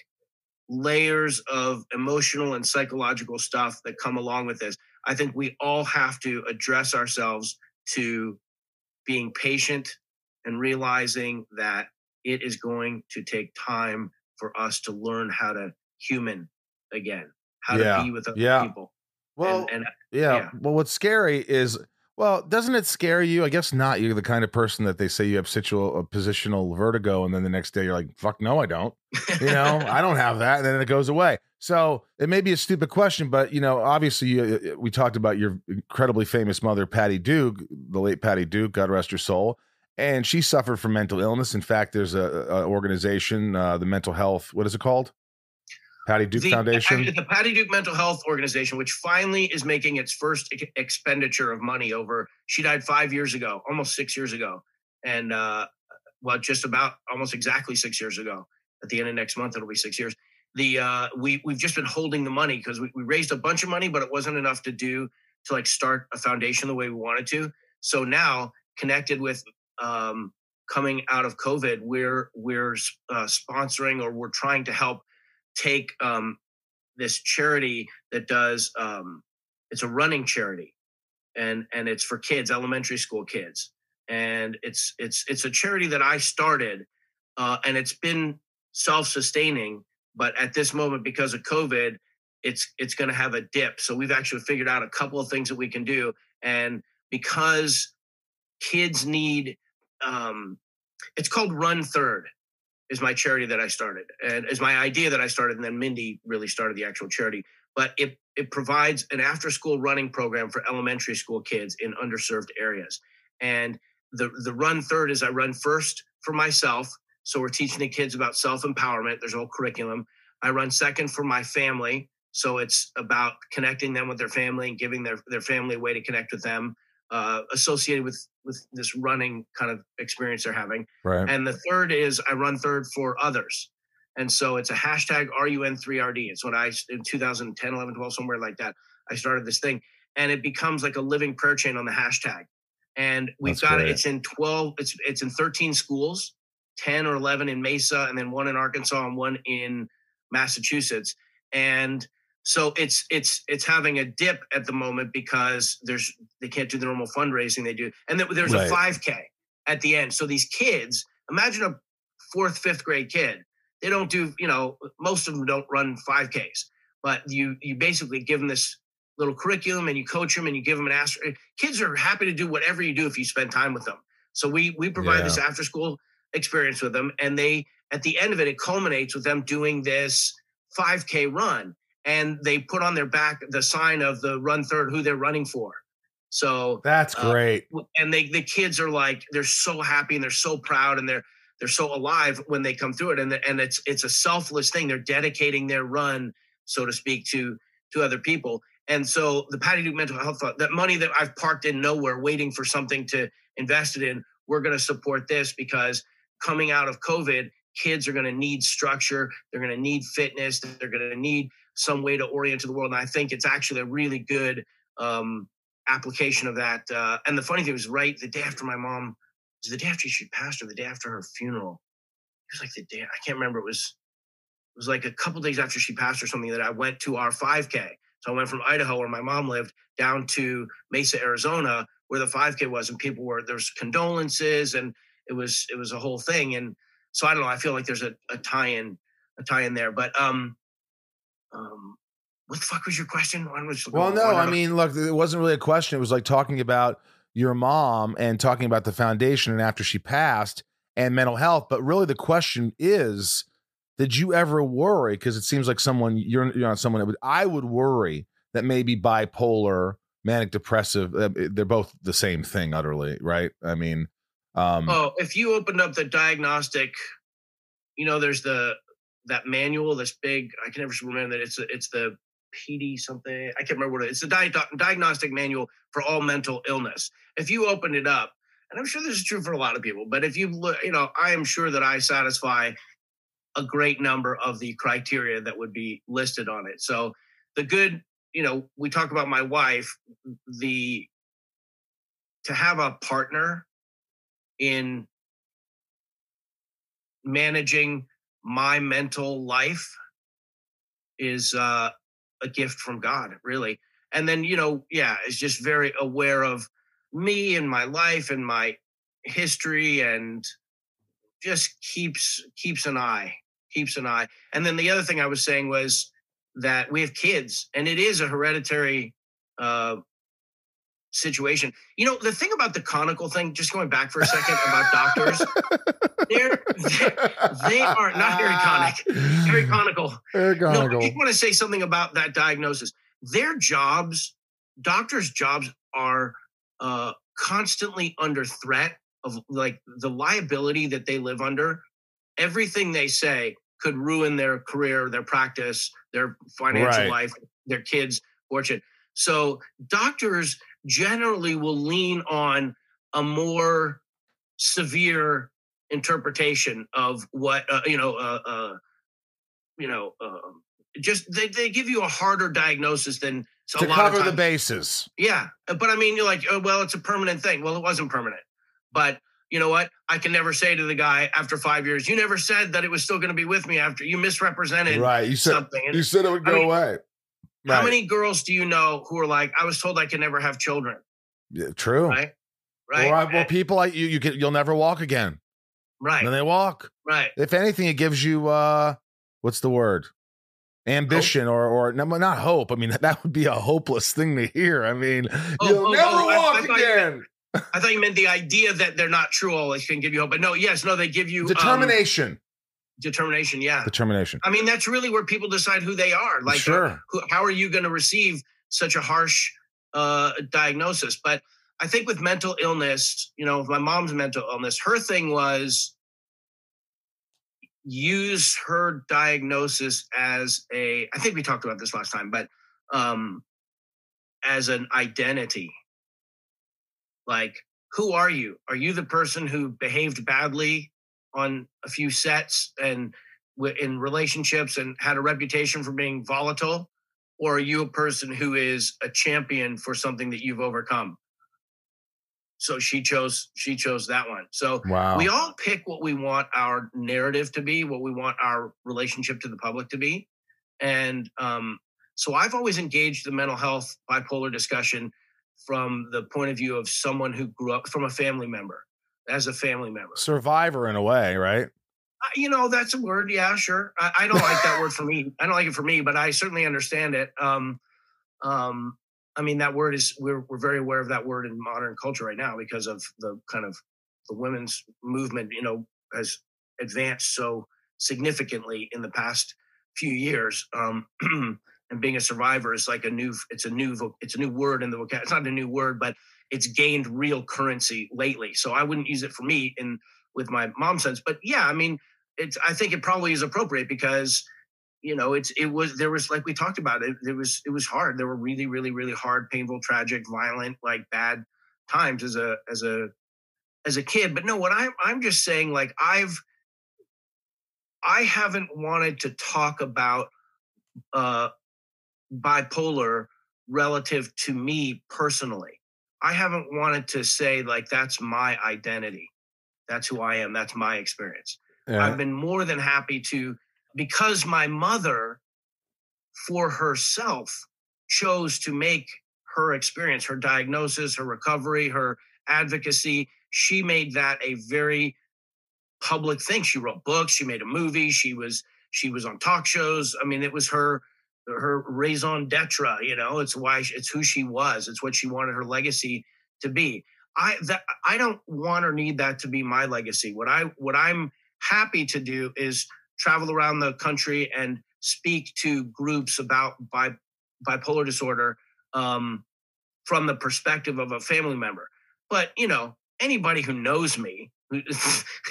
layers of emotional and psychological stuff that come along with this, I think we all have to address ourselves to being patient and realizing that it is going to take time for us to learn how to human again, how Yeah, to be with other yeah. people. Well, and, and Yeah. Yeah. Well, what's scary is, well, doesn't it scare you? I guess not. You're the kind of person that they say you have situ- uh, positional vertigo, and then the next day you're like, "Fuck no, I don't." You know, [LAUGHS] I don't have that, and then it goes away. So it may be a stupid question, but you know, obviously, you, we talked about your incredibly famous mother, Patty Duke, the late Patty Duke, God rest her soul, and she suffered from mental illness. In fact, there's a, a organization, uh, the mental health. What is it called? Patty Duke the, Foundation. The Patty Duke Mental Health Organization, which finally is making its first ex- expenditure of money over. She died five years ago, almost six years ago, and uh, well, just about almost exactly six years ago. At the end of next month, it'll be six years. The uh, we we've just been holding the money because we, we raised a bunch of money, but it wasn't enough to do to like start a foundation the way we wanted to. So now, connected with um, coming out of COVID, we're we're uh, sponsoring or we're trying to help take um, this charity that does um, it's a running charity and and it's for kids elementary school kids and it's it's it's a charity that i started uh, and it's been self-sustaining but at this moment because of covid it's it's going to have a dip. So we've actually figured out a couple of things that we can do, and because kids need, um, it's called Run Third, is my charity that I started, and is my idea that I started, and then Mindy really started the actual charity. But it it provides an after school running program for elementary school kids in underserved areas, and the the Run Third is I run first for myself. So we're teaching the kids about self empowerment. There's a whole curriculum. I run second for my family. So it's about connecting them with their family and giving their, their family a way to connect with them, uh, associated with with this running kind of experience they're having. Right. And the third is I run third for others. And so it's a hashtag RUN3RD. It's when I, in 2010, 11, 12, somewhere like that, I started this thing. And it becomes like a living prayer chain on the hashtag. And we've That's got great. it. It's in 12, it's, it's in 13 schools, 10 or 11 in Mesa, and then one in Arkansas and one in Massachusetts. And so it's it's it's having a dip at the moment because there's they can't do the normal fundraising they do, and there's Right. a 5K at the end. So these kids, imagine a fourth, fifth grade kid. They don't do, you know, most of them don't run 5Ks, but you you basically give them this little curriculum and you coach them and you give them an ask. Eh, kids are happy to do whatever you do if you spend time with them. So we we provide this after school experience with them, and they at the end of it, it culminates with them doing this 5K run, and they put on their back the sign of the run third, who they're running for. So That's Uh, great. and they the kids are like they're so happy and they're so proud and they're they're so alive when they come through it. And and it's it's a selfless thing. They're dedicating their run so to speak to to other people. And so the Patty Duke Mental Health Fund that money that I've parked in nowhere waiting for something to invest it in we're going to support this because coming out of COVID kids are going to need structure. They're going to need fitness. They're going to need some way to orient to the world and I think it's actually a really good um, application of that. Uh, and the funny thing was, right the day after my mom was the day after she passed, or the day after her funeral. It was like the day I can't remember. It was it was like a couple days after she passed or something that I went to our 5K. So I went from Idaho, where my mom lived, down to Mesa, Arizona, where the 5K was, and people were there's condolences, and it was it was a whole thing. And so I don't know. I feel like there's a, a tie-in a tie-in there, but um um. What the fuck was your question? Was- Well, no, I mean, look, it wasn't really a question. It was like talking about your mom and talking about the foundation and after she passed and mental health. But really, the question is, did you ever worry? Because it seems like someone you're you're not someone that would. I would worry that maybe bipolar, manic depressive, uh, they're both the same thing, utterly, right? I mean, um, Oh, if you opened up the diagnostic, you know, there's the that manual, this big. I can never remember that. It's it's the PD something. I can't remember what it is. It's the di- diagnostic manual for all mental illness. If you open it up, and I'm sure this is true for a lot of people, but if you look, you know, I am sure that I satisfy a great number of the criteria that would be listed on it. So the good, you know, we talk about my wife, the to have a partner in managing my mental life is uh, a gift from God, really. And then, you know, yeah, is just very aware of me and my life and my history and just keeps keeps an eye, keeps an eye. And then the other thing I was saying was that we have kids and it is a hereditary uh situation. You know, the thing about the conical thing, just going back for a second about doctors, [LAUGHS] they're, they're they are not very conic, very conical. Very No, I conical. just want to say something about that diagnosis. Their jobs, doctors' jobs, are uh, constantly under threat of like the liability that they live under. Everything they say could ruin their career, their practice, their financial Right. life, their kids' fortune. So doctors generally will lean on a more severe interpretation of what uh, you know uh, uh, you know um, just they, they give you a harder diagnosis than so to a lot cover the bases. yeah but i mean you're like oh, well it's a permanent thing well it wasn't permanent but you know what i can never say to the guy after five years you never said that it was still going to be with me after you misrepresented Right. You said something And you said it would I go mean, away. How many girls do you know who are like i was told i could never have children Yeah, true. right right Or, well, people like you, you can you'll never walk again. right And then they walk. right If anything, it gives you uh, what's the word? ambition or or no, not hope. I mean, [LAUGHS] that would be a hopeless thing to hear. I mean, Oh, you'll oh, never oh, walk I you again. [LAUGHS] I thought you meant the idea that they're not true always can give you hope. But no, yes, no, they give you um, Determination. Yeah. Determination. I mean, that's really where people decide who they are. Like, uh, Sure. who, how are you going to receive such a harsh uh, diagnosis? But I think with mental illness, you know, my mom's mental illness, her thing was use her diagnosis as a. I think we talked about this last time, but um, as an identity. Like, who are you? Are you the person who behaved badly on a few sets and in relationships and had a reputation for being volatile? Or are you a person who is a champion for something that you've overcome? So she chose she chose that one. So Wow. we all pick what we want our narrative to be what we want our relationship to the public to be. And um, so i've always engaged the mental health bipolar discussion from the point of view of someone who grew up from a family member as a family member. Survivor in a way, right? I- you know that's a word. Yeah sure. I, I don't like that word for me. I don't like it for me but i certainly understand it. Um um i mean that word is we're, we're very aware of that word in modern culture right now because of the kind of the women's movement you know has advanced so significantly in the past few years. Um [CLEARS THROAT] and being a survivor is like a new it's a new it's a new word in the vocab it's not a new word but it's gained real currency lately so i wouldn't use it for me and with my mom sense but yeah i mean it's i think it probably is appropriate because you know it's it was there was like we talked about it it was it was hard. There were really really really hard painful tragic violent like bad times as a as a as a kid but no what i'm i'm just saying like i've i haven't wanted to talk about uh bipolar relative to me personally i haven't wanted to say like that's my identity that's who i am that's my experience Yeah. I've been more than happy to because my mother, for herself, chose to make her experience, her diagnosis, her recovery, her advocacy. She made that a very public thing. She wrote books. She made a movie. She was she was on talk shows. I mean, it was her her raison d'etre. You know, it's why it's who she was. It's what she wanted her legacy to be. I that I don't want or need that to be my legacy. What I what I'm happy to do is travel around the country and speak to groups about bi- bipolar disorder um, from the perspective of a family member. But you know, anybody who knows me, who-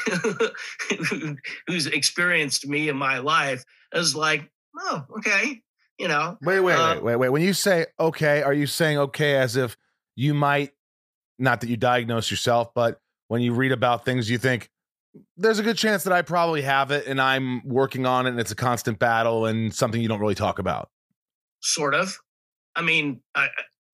[LAUGHS] who's experienced me in my life, is like, oh, okay, you know, Wait, wait, Uh, wait, wait, wait. When you say okay, are you saying okay as if you might, not that you diagnose yourself, but when you read about things, you think there's a good chance that I probably have it and I'm working on it and it's a constant battle and something you don't really talk about. sort of. I mean, uh,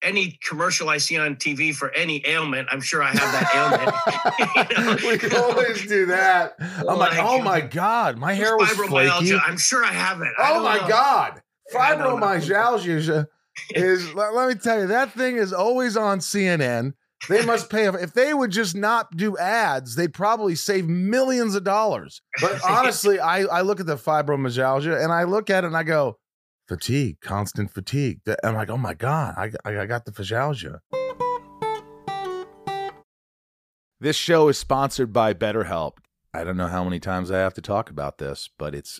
any commercial I see on TV for any ailment, I'm sure I have that ailment. [LAUGHS] You know? [LAUGHS] we [LAUGHS] always do that. I'm like, Like, oh my God, my hair was flaky. I'm sure I have it. I Oh my know. God. I don't know. Fibromyalgia is, [LAUGHS] let, let me tell you, that thing is always on CNN. They must pay, if they would just not do ads, they'd probably save millions of dollars. But [LAUGHS] honestly, I, I look at the fibromyalgia and I look at it and I go, fatigue, constant fatigue. I'm like, oh my God, I, I, I got the physialgia. This show is sponsored by BetterHelp. I don't know how many times I have to talk about this, but it's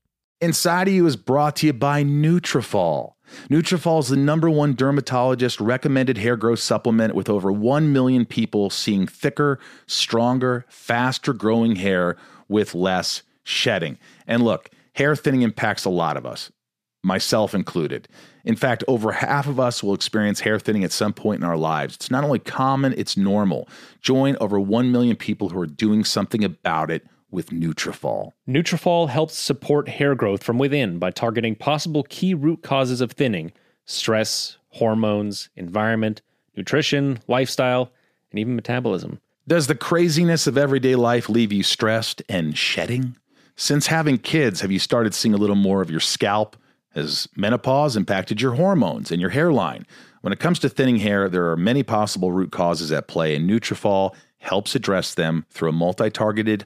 Inside of You is brought to you by Nutrafol. Nutrafol is the number one dermatologist recommended hair growth supplement with over 1 million people seeing thicker, stronger, faster growing hair with less shedding. And look, hair thinning impacts a lot of us, myself included. In fact, over half of us will experience hair thinning at some point in our lives. It's not only common, it's normal. Join over 1 million people who are doing something about it with Nutrafol. Nutrafol helps support hair growth from within by targeting possible key root causes of thinning: stress, hormones, environment, nutrition, lifestyle, and even metabolism. Does the craziness of everyday life leave you stressed and shedding? Since having kids, have you started seeing a little more of your scalp? Has menopause impacted your hormones and your hairline? When it comes to thinning hair, there are many possible root causes at play, and Nutrafol helps address them through a multi-targeted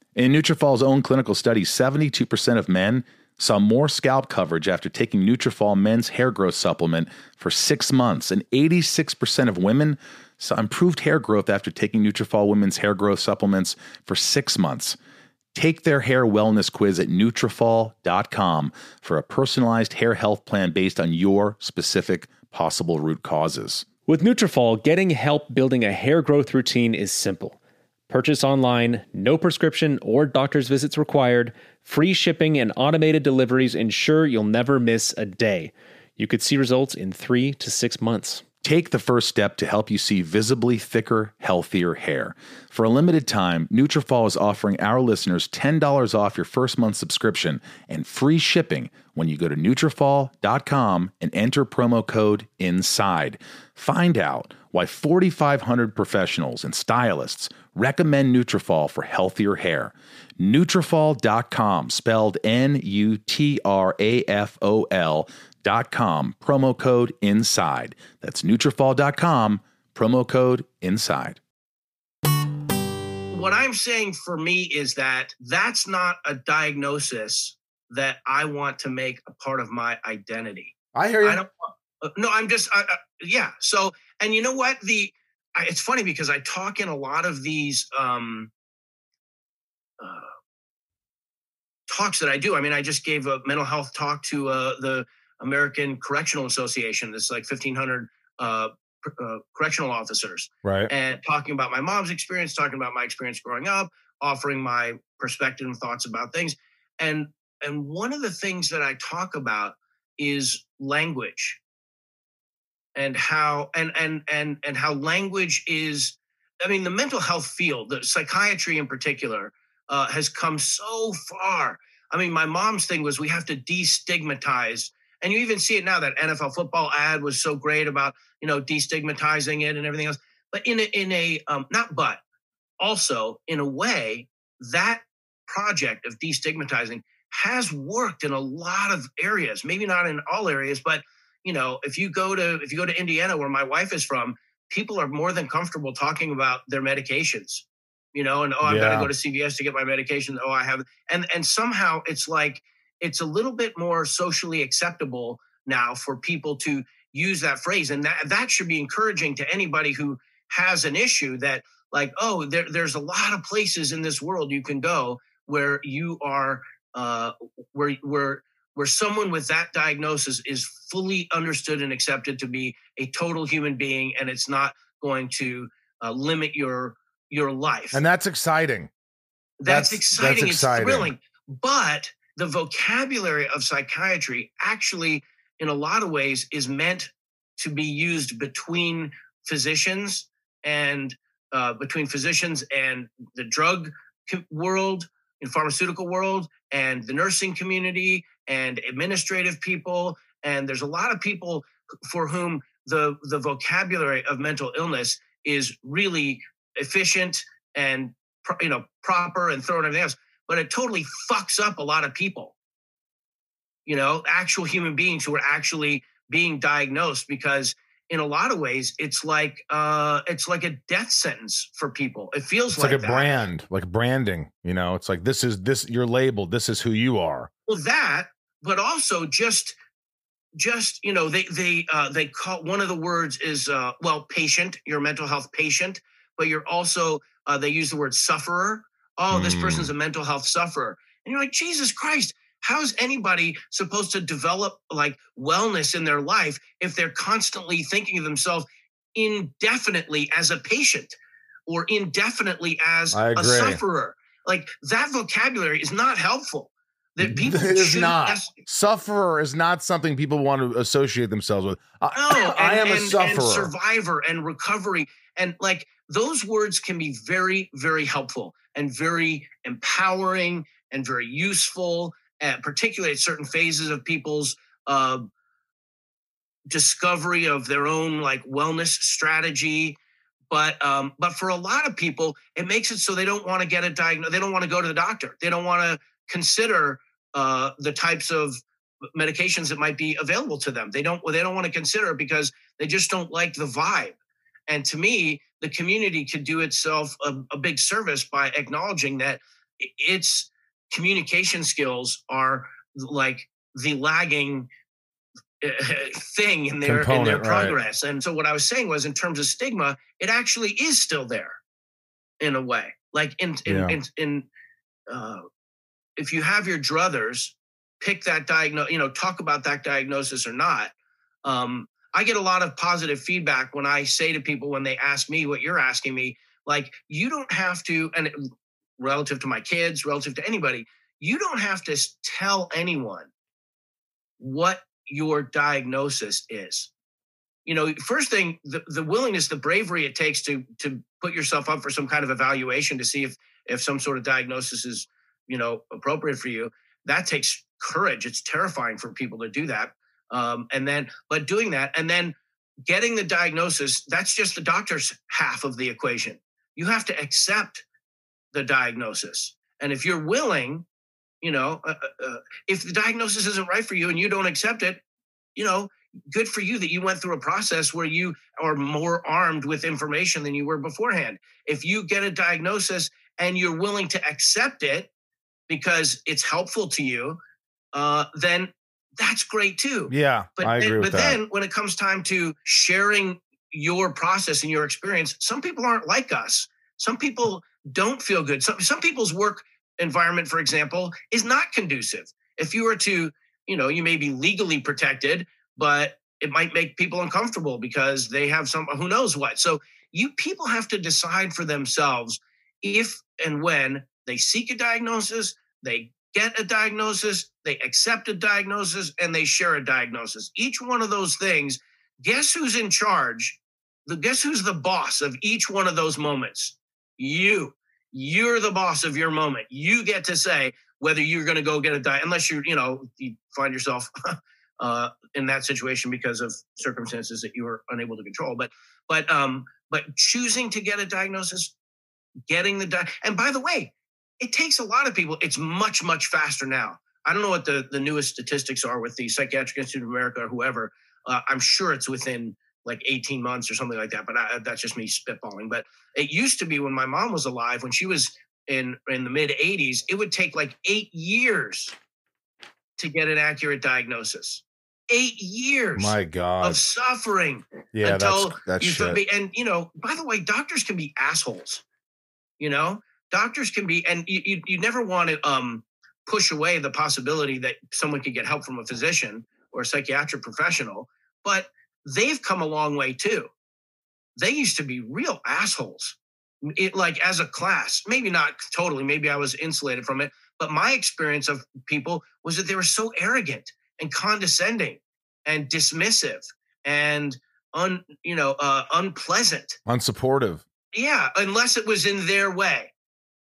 In Nutrafol's own clinical study, 72% of men saw more scalp coverage after taking Nutrafol men's hair growth supplement for 6 months, and 86% of women saw improved hair growth after taking Nutrafol women's hair growth supplements for 6 months. Take their hair wellness quiz at Nutrafol.com for a personalized hair health plan based on your specific possible root causes. With Nutrafol, getting help building a hair growth routine is simple. Purchase online, no prescription or doctor's visits required. Free shipping and automated deliveries ensure you'll never miss a day. You could see results in three to six months. Take the first step to help you see visibly thicker, healthier hair. For a limited time, Nutrafol is offering our listeners $10 off your first month subscription and free shipping when you go to Nutrafol.com and enter promo code INSIDE. Find out why 4,500 professionals and stylists recommend Nutrafol for healthier hair. Nutrafol.com, spelled N-U-T-R-A-F-O-L dot com, promo code INSIDE. That's Nutrafol.com, promo code INSIDE. What I'm saying for me is that that's not a diagnosis that I want to make a part of my identity. I hear you. I don't. No, I'm just. Uh, yeah. So, and you know what? The I, it's funny because I talk in a lot of these um, uh, talks that I do. I mean, I just gave a mental health talk to uh, the American Correctional Association. It's like 1,500 uh, uh, correctional officers, right. and talking about my mom's experience, talking about my experience growing up, offering my perspective and thoughts about things. And and one of the things that I talk about is language and how and and and and how language is i mean the mental health field the psychiatry in particular uh, has come so far. I mean my mom's thing was we have to destigmatize and you even see it now that nfl football ad was so great about you know destigmatizing it and everything else. But in a in a um, not but also in a way that project of destigmatizing has worked in a lot of areas maybe not in all areas but you know if you go to if you go to indiana where my wife is from people are more than comfortable talking about their medications you know and oh i've got to go to cvs to get my medication oh i have and and somehow it's like it's a little bit more socially acceptable now for people to use that phrase and that that should be encouraging to anybody who has an issue that like oh there, there's a lot of places in this world you can go where you are uh where where where someone with that diagnosis is fully understood and accepted to be a total human being and it's not going to uh, limit your your life. And that's exciting. That's, that's- exciting. that's exciting. It's thrilling. But the vocabulary of psychiatry actually, in a lot of ways, is meant to be used between physicians and uh, between physicians and the drug world, in pharmaceutical world, and the nursing community and administrative people. And there's a lot of people for whom the the vocabulary of mental illness is really efficient and you know proper and throw and everything else but it totally fucks up a lot of people you know actual human beings who are actually being diagnosed because in a lot of ways it's like uh it's like a death sentence for people it feels It's like, a that. brand, like branding. You know, it's like this is this you're labeled. This is who you are. well that but also just just you know they they uh they call one of the words is uh well patient you're a mental health patient but you're also uh they use the word sufferer. Oh this Mm. person's a mental health sufferer. And you're like jesus christ how's anybody supposed to develop like wellness in their life if they're constantly thinking of themselves indefinitely as a patient or indefinitely as a sufferer? Like that vocabulary is not helpful that [LAUGHS] people It is not. nec- Sufferer is not something people want to associate themselves with. I, No, [CLEARS THROAT] I am and- a sufferer. And survivor and recovery. And like those words can be very, very helpful and very empowering and very useful, uh, particularly at certain phases of people's uh, discovery of their own like wellness strategy. But um, but for a lot of people, it makes it so they don't want to get a diagnosis. They don't want to go to the doctor. They don't want to consider uh, the types of medications that might be available to them. They don't they don't want to consider because they just don't like the vibe. And to me, the community could do itself a, a big service by acknowledging that its communication skills are like the lagging uh, [LAUGHS] thing in their in their Component, right. progress. And so what I was saying was in terms of stigma, it actually is still there in a way. Like in in Yeah. in, in uh, if you have your druthers, pick that diagnose, you know, talk about that diagnosis or not. Um, I get a lot of positive feedback when I say to people when they ask me what you're asking me, like you don't have to, and relative to my kids, relative to anybody, you don't have to tell anyone what your diagnosis is. You know, first thing, the, the willingness, the bravery it takes to to put yourself up for some kind of evaluation to see if if some sort of diagnosis is, you know, appropriate for you. That takes courage. It's terrifying for people to do that. Um, and then, but doing that and then getting the diagnosis, that's just the doctor's half of the equation. You have to accept the diagnosis. And if you're willing, you know, uh, uh, uh, if the diagnosis isn't right for you and you don't accept it, you know, good for you that you went through a process where you are more armed with information than you were beforehand. If you get a diagnosis and you're willing to accept it because it's helpful to you, uh, then that's great too. yeah, But, I then, agree with but that. then when it comes time to sharing your process and your experience, some people aren't like us. Some people don't feel good. Some some people's work environment, for example, is not conducive. If you were to, you know, you may be legally protected, but it might make people uncomfortable because they have some who knows what. So you people have to decide for themselves if and when they seek a diagnosis, they get a diagnosis, they accept a diagnosis, and they share a diagnosis. Each one of those things, guess who's in charge? The guess who's the boss of each one of those moments? You. You're the boss of your moment. You get to say whether you're going to go get a diet, unless you, you know, you find yourself [LAUGHS] uh, in that situation because of circumstances that you were unable to control. But, but, um, but choosing to get a diagnosis, getting the di- and by the way, it takes a lot of people. It's much, much faster now. I don't know what the, the newest statistics are with the Psychiatric Institute of America or whoever. Uh, I'm sure it's within like 18 months or something like that, but I, that's just me spitballing. But it used to be when my mom was alive, when she was in in the mid 80s, it would take like eight years to get an accurate diagnosis. Eight years My God, of suffering yeah, until that's that's you shit. be, and you know, by the way, doctors can be assholes. You know, doctors can be, and you you, you never want to um push away the possibility that someone could get help from a physician or a psychiatric professional, but they've come a long way too. they used to be real assholes. It, like as a class, maybe not totally, maybe I was insulated from it, but my experience of people was that they were so arrogant and condescending and dismissive and un, you know, uh, unpleasant, unsupportive. Yeah, unless it was in their way,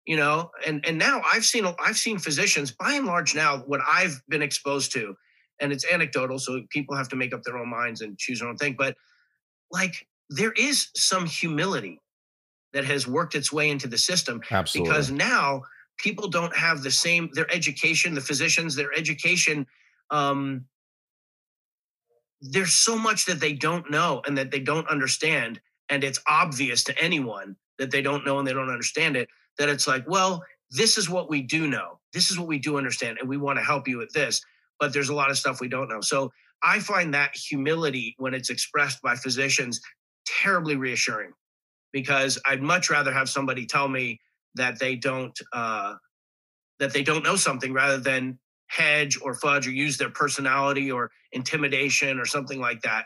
you know. And and now I've seen I've seen physicians by and large now what I've been exposed to, and it's anecdotal, so people have to make up their own minds and choose their own thing. But like there is some humility that has worked its way into the system Absolutely. because now people don't have the same their education the physicians their education um there's so much that they don't know and that they don't understand and it's obvious to anyone that they don't know and they don't understand it that it's like well this is what we do know. This is what we do understand and we want to help you with this but there's a lot of stuff we don't know. So i find that humility when it's expressed by physicians terribly reassuring because i'd much rather have somebody tell me that they don't uh, that they don't know something rather than hedge or fudge or use their personality or intimidation or something like that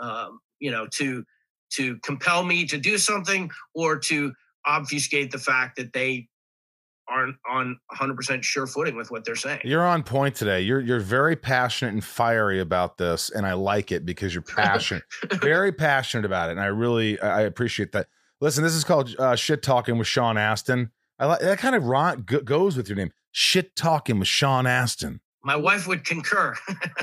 um, you know to to compel me to do something or to obfuscate the fact that they aren't on 100% sure footing with what they're saying. You're on point today. You're you're very passionate and fiery about this and i like it because you're [LAUGHS] passionate very passionate about it and i really i appreciate that. Listen this is called uh, shit talking with sean astin. I like that kind of ron- goes with your name shit talking with sean astin. My wife would concur.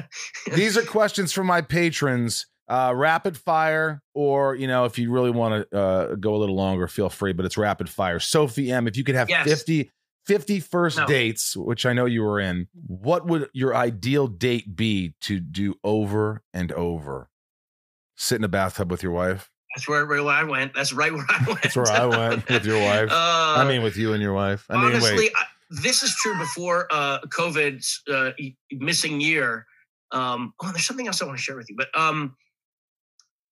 [LAUGHS] These are questions from my patrons uh, rapid fire, or you know, if you really want to uh, go a little longer, feel free. But it's rapid fire. Sophie M, if you could have Yes. 50, 50 first No. dates, which I know you were in, what would your ideal date be to do over and over? Sit in a bathtub with your wife. that's where, where i went that's right where i went That's where I went [LAUGHS] with your wife. uh, I mean, with you and your wife. I mean, honestly, wait. I, this is true before uh, COVID's uh, missing year. Um, oh, there's something else I want to share with you, but um,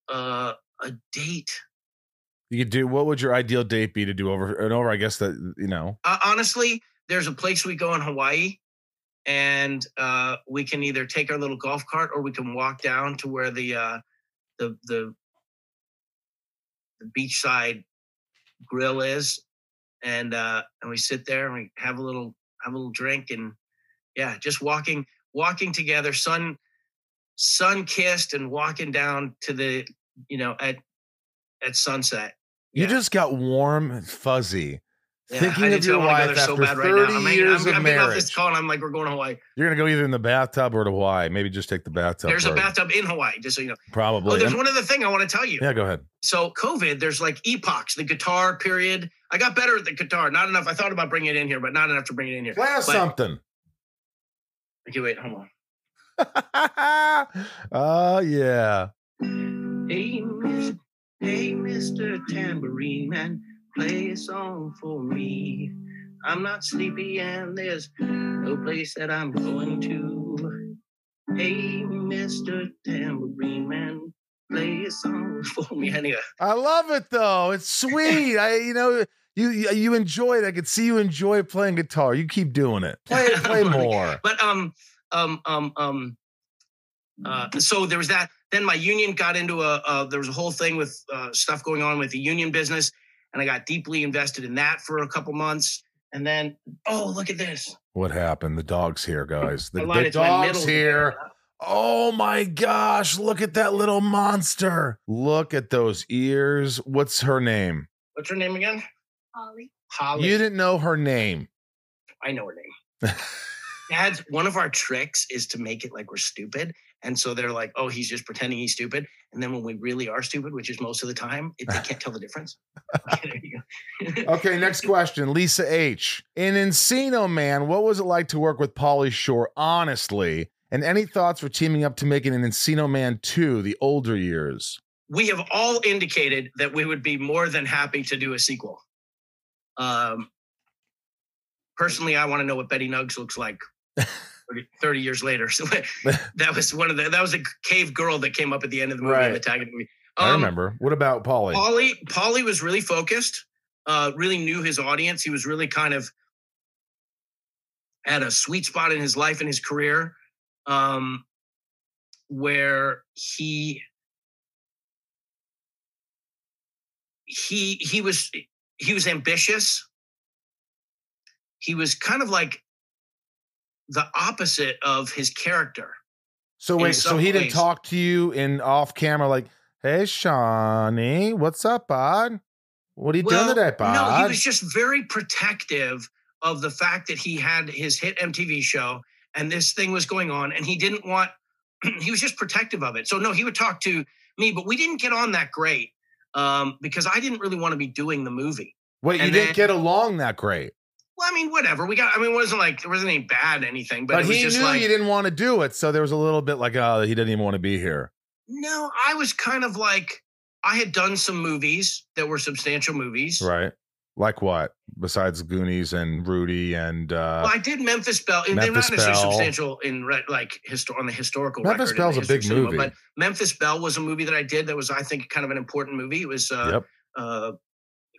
uh, a date. You could do. What would your ideal date be to do over and over? I guess that you know. Uh, honestly, there's a place we go in Hawaii, and uh, we can either take our little golf cart or we can walk down to where the uh, the the the beachside grill is, and uh, and we sit there and we have a little have a little drink and yeah, just walking walking together, sun sun kissed, and walking down to the you know at at sunset. You Yeah. just got warm and fuzzy. Yeah, Thinking I of your wife so after bad 30 right now. I'm, years I'm, of I'm getting off this marriage. call and I'm like, we're going to Hawaii. You're gonna go either in the bathtub or to Hawaii. Maybe just take the bathtub. There's a bathtub in Hawaii, just so you know. Oh, Probably. Oh, there's one other thing I want to tell you. yeah, go ahead. So COVID, there's like epochs, the guitar period. I got better at the guitar. Not enough. I thought about bringing it in here, but not enough to bring it in here. Play But- something. Okay, wait, hold on. [LAUGHS] oh yeah. Hey, Miss, hey, Mr. Tambourine Man, play a song for me. I'm not sleepy and there's no place that I'm going to. Hey, Mr. Tambourine Man, play a song [LAUGHS] for me. Anyway, I love it though. It's sweet. I you know you you enjoy it. I could see you enjoy playing guitar. You keep doing it. Play [LAUGHS] play more. but um, um, um, um, uh, so there was that. Then my union got into a. Uh, there was a whole thing with uh, stuff going on with the union business, and I got deeply invested in that for a couple months. And then, oh, look at this! What happened? The dog's here, guys. The, the dog's here. Oh my gosh, look at that little monster. Look at those ears. What's her name? What's her name again? Holly. Holly. You didn't know her name. I know her name. [LAUGHS] Dad's one of our tricks is to make it like we're stupid. And so they're like, oh, he's just pretending he's stupid. And then when we really are stupid, which is most of the time, it, they can't tell the difference. [LAUGHS] Okay, there you go. [LAUGHS] Okay, next question. Lisa H. In Encino Man, what was it like to work with Pauly Shore, honestly? And any thoughts for teaming up to making an Encino Man 2, the older years? we have all indicated that we would be more than happy to do a sequel. Um, personally, I want to know what Betty Nugs looks like [LAUGHS] 30, 30 years later. [LAUGHS] So [LAUGHS] that was one of the that was a cave girl that came up at the end of the movie Right. the tag of the movie. I Um, remember. What about Pauly? Pauly Pauly was really focused, uh, really knew his audience. He was really kind of at a sweet spot in his life and his career, um, where he he he was he was ambitious. He was kind of like the opposite of his character. So wait, so he didn't talk to you in off camera like, "Hey, Shawnee, what's up, bud? What are you doing today, bud?" No, he was just very protective of the fact that he had his hit MTV show and this thing was going on, and he didn't want. [CLEARS THROAT] he was just protective of it. So no, he would talk to me, but we didn't get on that great um, because I didn't really want to be doing the movie. wait, you and didn't get along that great, Well, I mean, whatever. We got. I mean, it wasn't like there wasn't any bad anything, but, but, it was he just knew like you didn't want to do it, so there was a little bit like, "Oh, he didn't even want to be here." no. I was kind of like I had done some movies that were substantial movies. Right? Like what? Besides Goonies and Rudy and uh Well, I did Memphis Belle. and They're Memphis not necessarily substantial in re- like histo- on the historical Memphis record. Belle's a big cinema, movie. but Memphis Belle was a movie that I did that was, I think, kind of an important movie. It was uh, Yep. uh,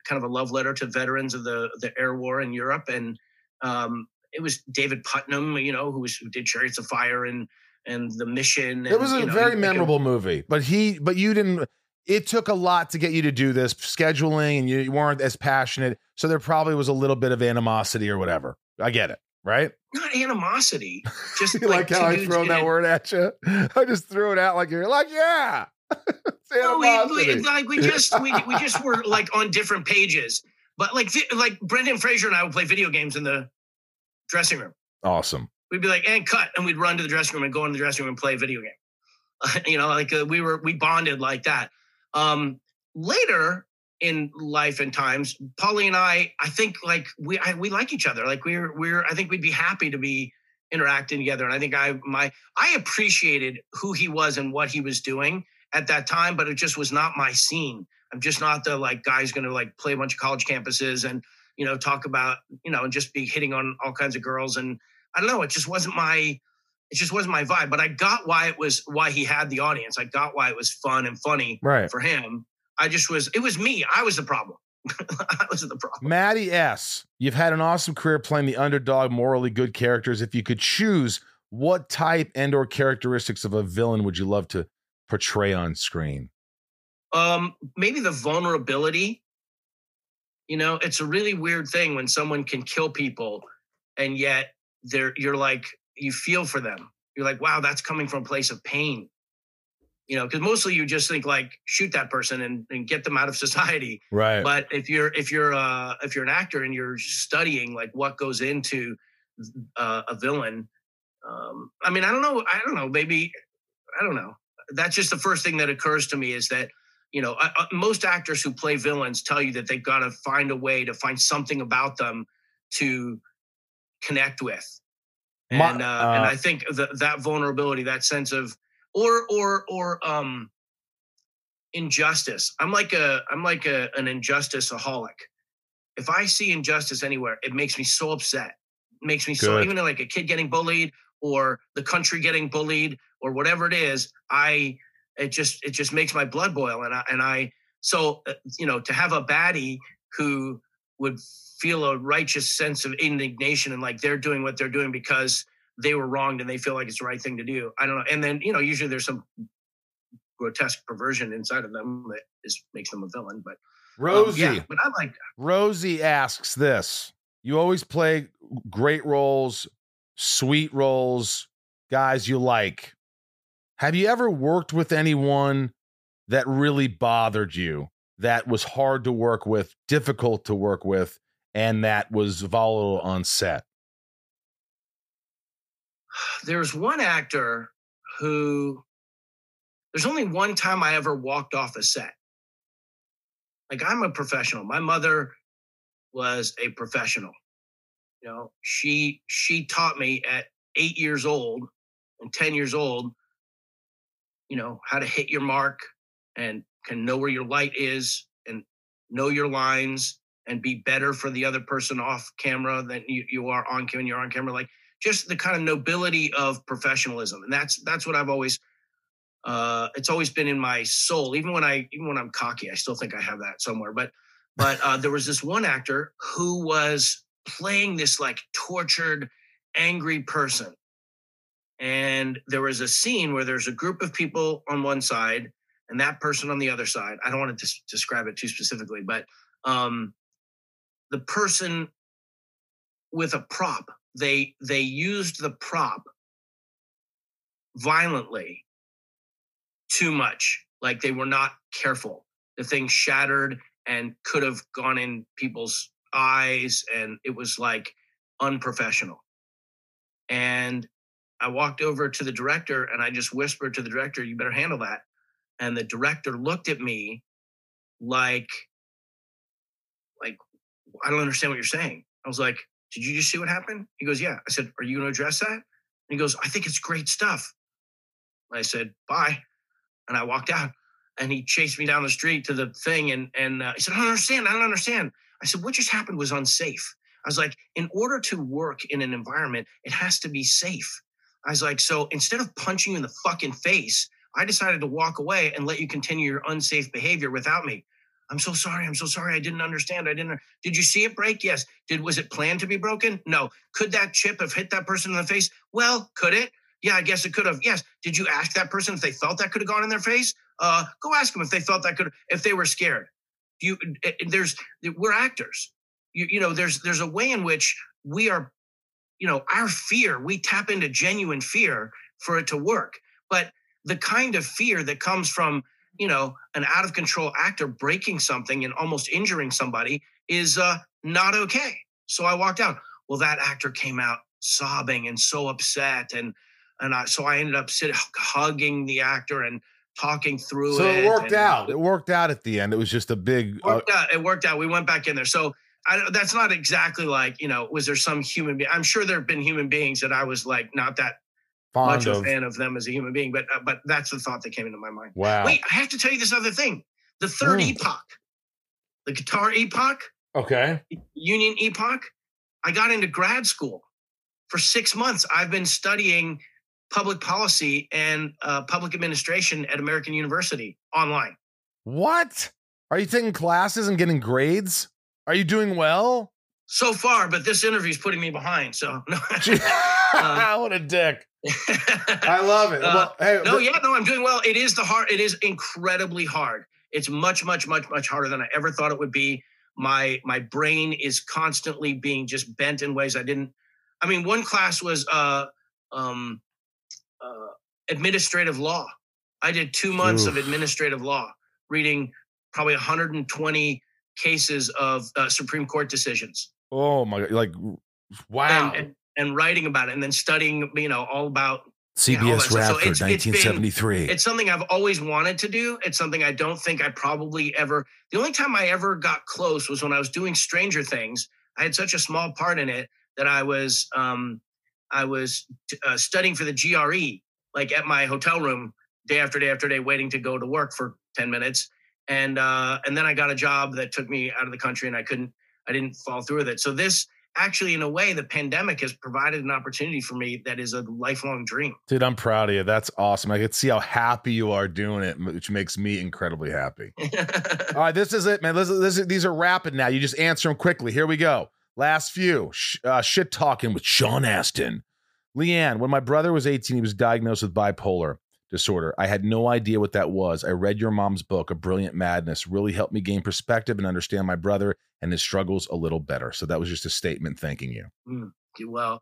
kind of a love letter to veterans of the the air war in Europe, and um, it was David Puttnam, you know, who was who did Chariots of Fire and and The Mission. It was a you know, very like memorable movie, but he, but you didn't. It took a lot to get you to do this scheduling, and you, you weren't as passionate. So there probably was a little bit of animosity or whatever. I get it, right? not animosity, just [LAUGHS] You like, how I thrown that it. word at you? [LAUGHS] I just threw it out like you're like, yeah. [LAUGHS] it's No, we, we, like we just we, we just were like on different pages. But like like Brendan Fraser and I would play video games in the dressing room. awesome. We'd be like, and cut, and we'd run to the dressing room and go in the dressing room and play a video game. [LAUGHS] you know, like uh, we were we bonded like that. Um, later in life and times, Pauly and I, I think like we I, we like each other. Like we're we're I think we'd be happy to be interacting together. And I think I my I appreciated who he was and what he was doing at that time, but it just was not my scene. I'm just not the like guy's gonna like play a bunch of college campuses and you know talk about you know and just be hitting on all kinds of girls and I don't know. It just wasn't my it just wasn't my vibe. But I got why it was why he had the audience. I got why it was fun and funny Right. for him. I just was it was me. I was the problem. [LAUGHS] I was the problem. Maddie S., you've had an awesome career playing the underdog, morally good characters. If you could choose, what type and or characteristics of a villain would you love to portray on screen? Um, maybe the vulnerability. You know, it's a really weird thing when someone can kill people and yet they're you're like you feel for them. You're like, wow, that's coming from a place of pain. You know, because mostly you just think like shoot that person and, and get them out of [LAUGHS] society. Right. But if you're if you're uh if you're an actor and you're studying like what goes into uh, a villain, um, I mean, I don't know, I don't know, maybe I don't know. That's just the first thing that occurs to me is that you know uh, uh, most actors who play villains tell you that they've got to find a way to find something about them to connect with, and uh, and uh, I think that that vulnerability, that sense of or or or um injustice. I'm like a I'm like a an injusticeaholic. If I see injustice anywhere, it makes me so upset. It makes me so Good. even like a kid getting bullied or the country getting bullied or whatever it is, I it just it just makes my blood boil and I and I so uh, you know to have a baddie who would feel a righteous sense of indignation and like they're doing what they're doing because they were wronged and they feel like it's the right thing to do. I don't know. And then you know usually there's some grotesque perversion inside of them that is makes them a villain. But um, Rosie. yeah, but I like Rosie asks this. You always play great roles, sweet roles, guys you like. Have you ever worked with anyone that really bothered you, that was hard to work with, difficult to work with, and that was volatile on set? there's one actor who there's only one time I ever walked off a set. Like I'm a professional. My mother was a professional. You know, she she taught me at 8 years old and 10 years old, you know, how to hit your mark and can know where your light is and know your lines and be better for the other person off camera than you, you are on camera. You're on camera. Like just the kind of nobility of professionalism and that's that's what i've always uh it's always been in my soul even when i even when i'm cocky i still think i have that somewhere but but uh there was this one actor who was playing this like tortured angry person and there was a scene where there's a group of people on one side and that person on the other side. I don't want to des- describe it too specifically, but um, the person with a prop, they they used the prop violently too much. Like they were not careful. The thing shattered and could have gone in people's eyes, and it was like unprofessional. And I walked over to the director and I just whispered to the director, "You better handle that." And the director looked at me like, like I don't understand what you're saying. I was like, "Did you just see what happened?" He goes, "Yeah." I said, "Are you going to address that?" And he goes, "I think it's great stuff." I said, "Bye," and I walked out. And he chased me down the street to the thing, and and uh, he said, "I don't understand. I don't understand." I said, "What just happened was unsafe." I was like, "In order to work in an environment, it has to be safe." I was like, "So instead of punching you in the fucking face, I decided to walk away and let you continue your unsafe behavior without me." I'm so sorry. I'm so sorry. I didn't understand. I didn't. Did you see it break? Yes. Did was it planned to be broken? No. Could that chip have hit that person in the face? Well, could it? Yeah, I guess it could have. Yes. Did you ask that person if they felt that could have gone in their face? Uh, go ask them if they felt that could, if they were scared. You, eh, eh, there's, we're actors. You, you know, there's, there's a way in which we are, you know, our fear. We tap into genuine fear for it to work. But the kind of fear that comes from, you know, an out of control actor breaking something and almost injuring somebody is uh, not okay. So I walked out. Well, that actor came out sobbing and so upset and and I, so I ended up sitting hugging the actor and talking through so it. it worked out. It worked out at the end. It was just a big. Uh, worked out. It worked out. We went back in there. So I, don't- that's not exactly like you know. Was there some human being? I'm sure there have been human beings that I was like not that fond much of. a fan of them as a human being, but uh, but that's the thought that came into my mind. Wow. Wait, I have to tell you this other thing. The third Mm. epoch, the guitar epoch, Okay. union epoch. I got into grad school for six months. I've been studying public policy and uh, public administration at American University online. What? Are you taking classes and getting grades? Are you doing well? So far, but this interview is putting me behind. So [LAUGHS] no. Gee- [LAUGHS] [LAUGHS] what a dick. I love it. Uh, well, hey, no, th- yeah, no, I'm doing well. It is the hard. It is incredibly hard. It's much, much, much, much harder than I ever thought it would be. My my brain is constantly being just bent in ways I didn't. I mean, one class was uh, um, uh, administrative law. I did two months of administrative law, reading probably 120 cases of uh, Supreme Court decisions Oh my god! Like, wow. and, and and writing about it, and then studying, you know, all about yeah, all CBS that stuff. So it's- it's been- 1973. it's something I've always wanted to do. It's something I don't think I probably ever. The only time I ever got close was when I was doing Stranger Things. I had such a small part in it that I was um, I was uh, studying for the GRE, like at my hotel room, day after day after day, waiting to go to work for ten minutes, and uh, and then I got a job that took me out of the country, and I couldn't, I didn't fall through with it. So this actually, in a way, the pandemic has provided an opportunity for me that is a lifelong dream. Dude, I'm proud of you. That's awesome. I could see how happy you are doing it, which makes me incredibly happy. [LAUGHS] All right, this is it, man. This this is, these are rapid now. You just answer them quickly. Here we go. Last few. Uh, shit talking with Sean Astin. Leanne, when my brother was 18, he was diagnosed with bipolar disorder. I had no idea what that was. I read your mom's book, A Brilliant Madness, really helped me gain perspective and understand my brother and his struggles a little better. So that was just a statement thanking you. Mm, well,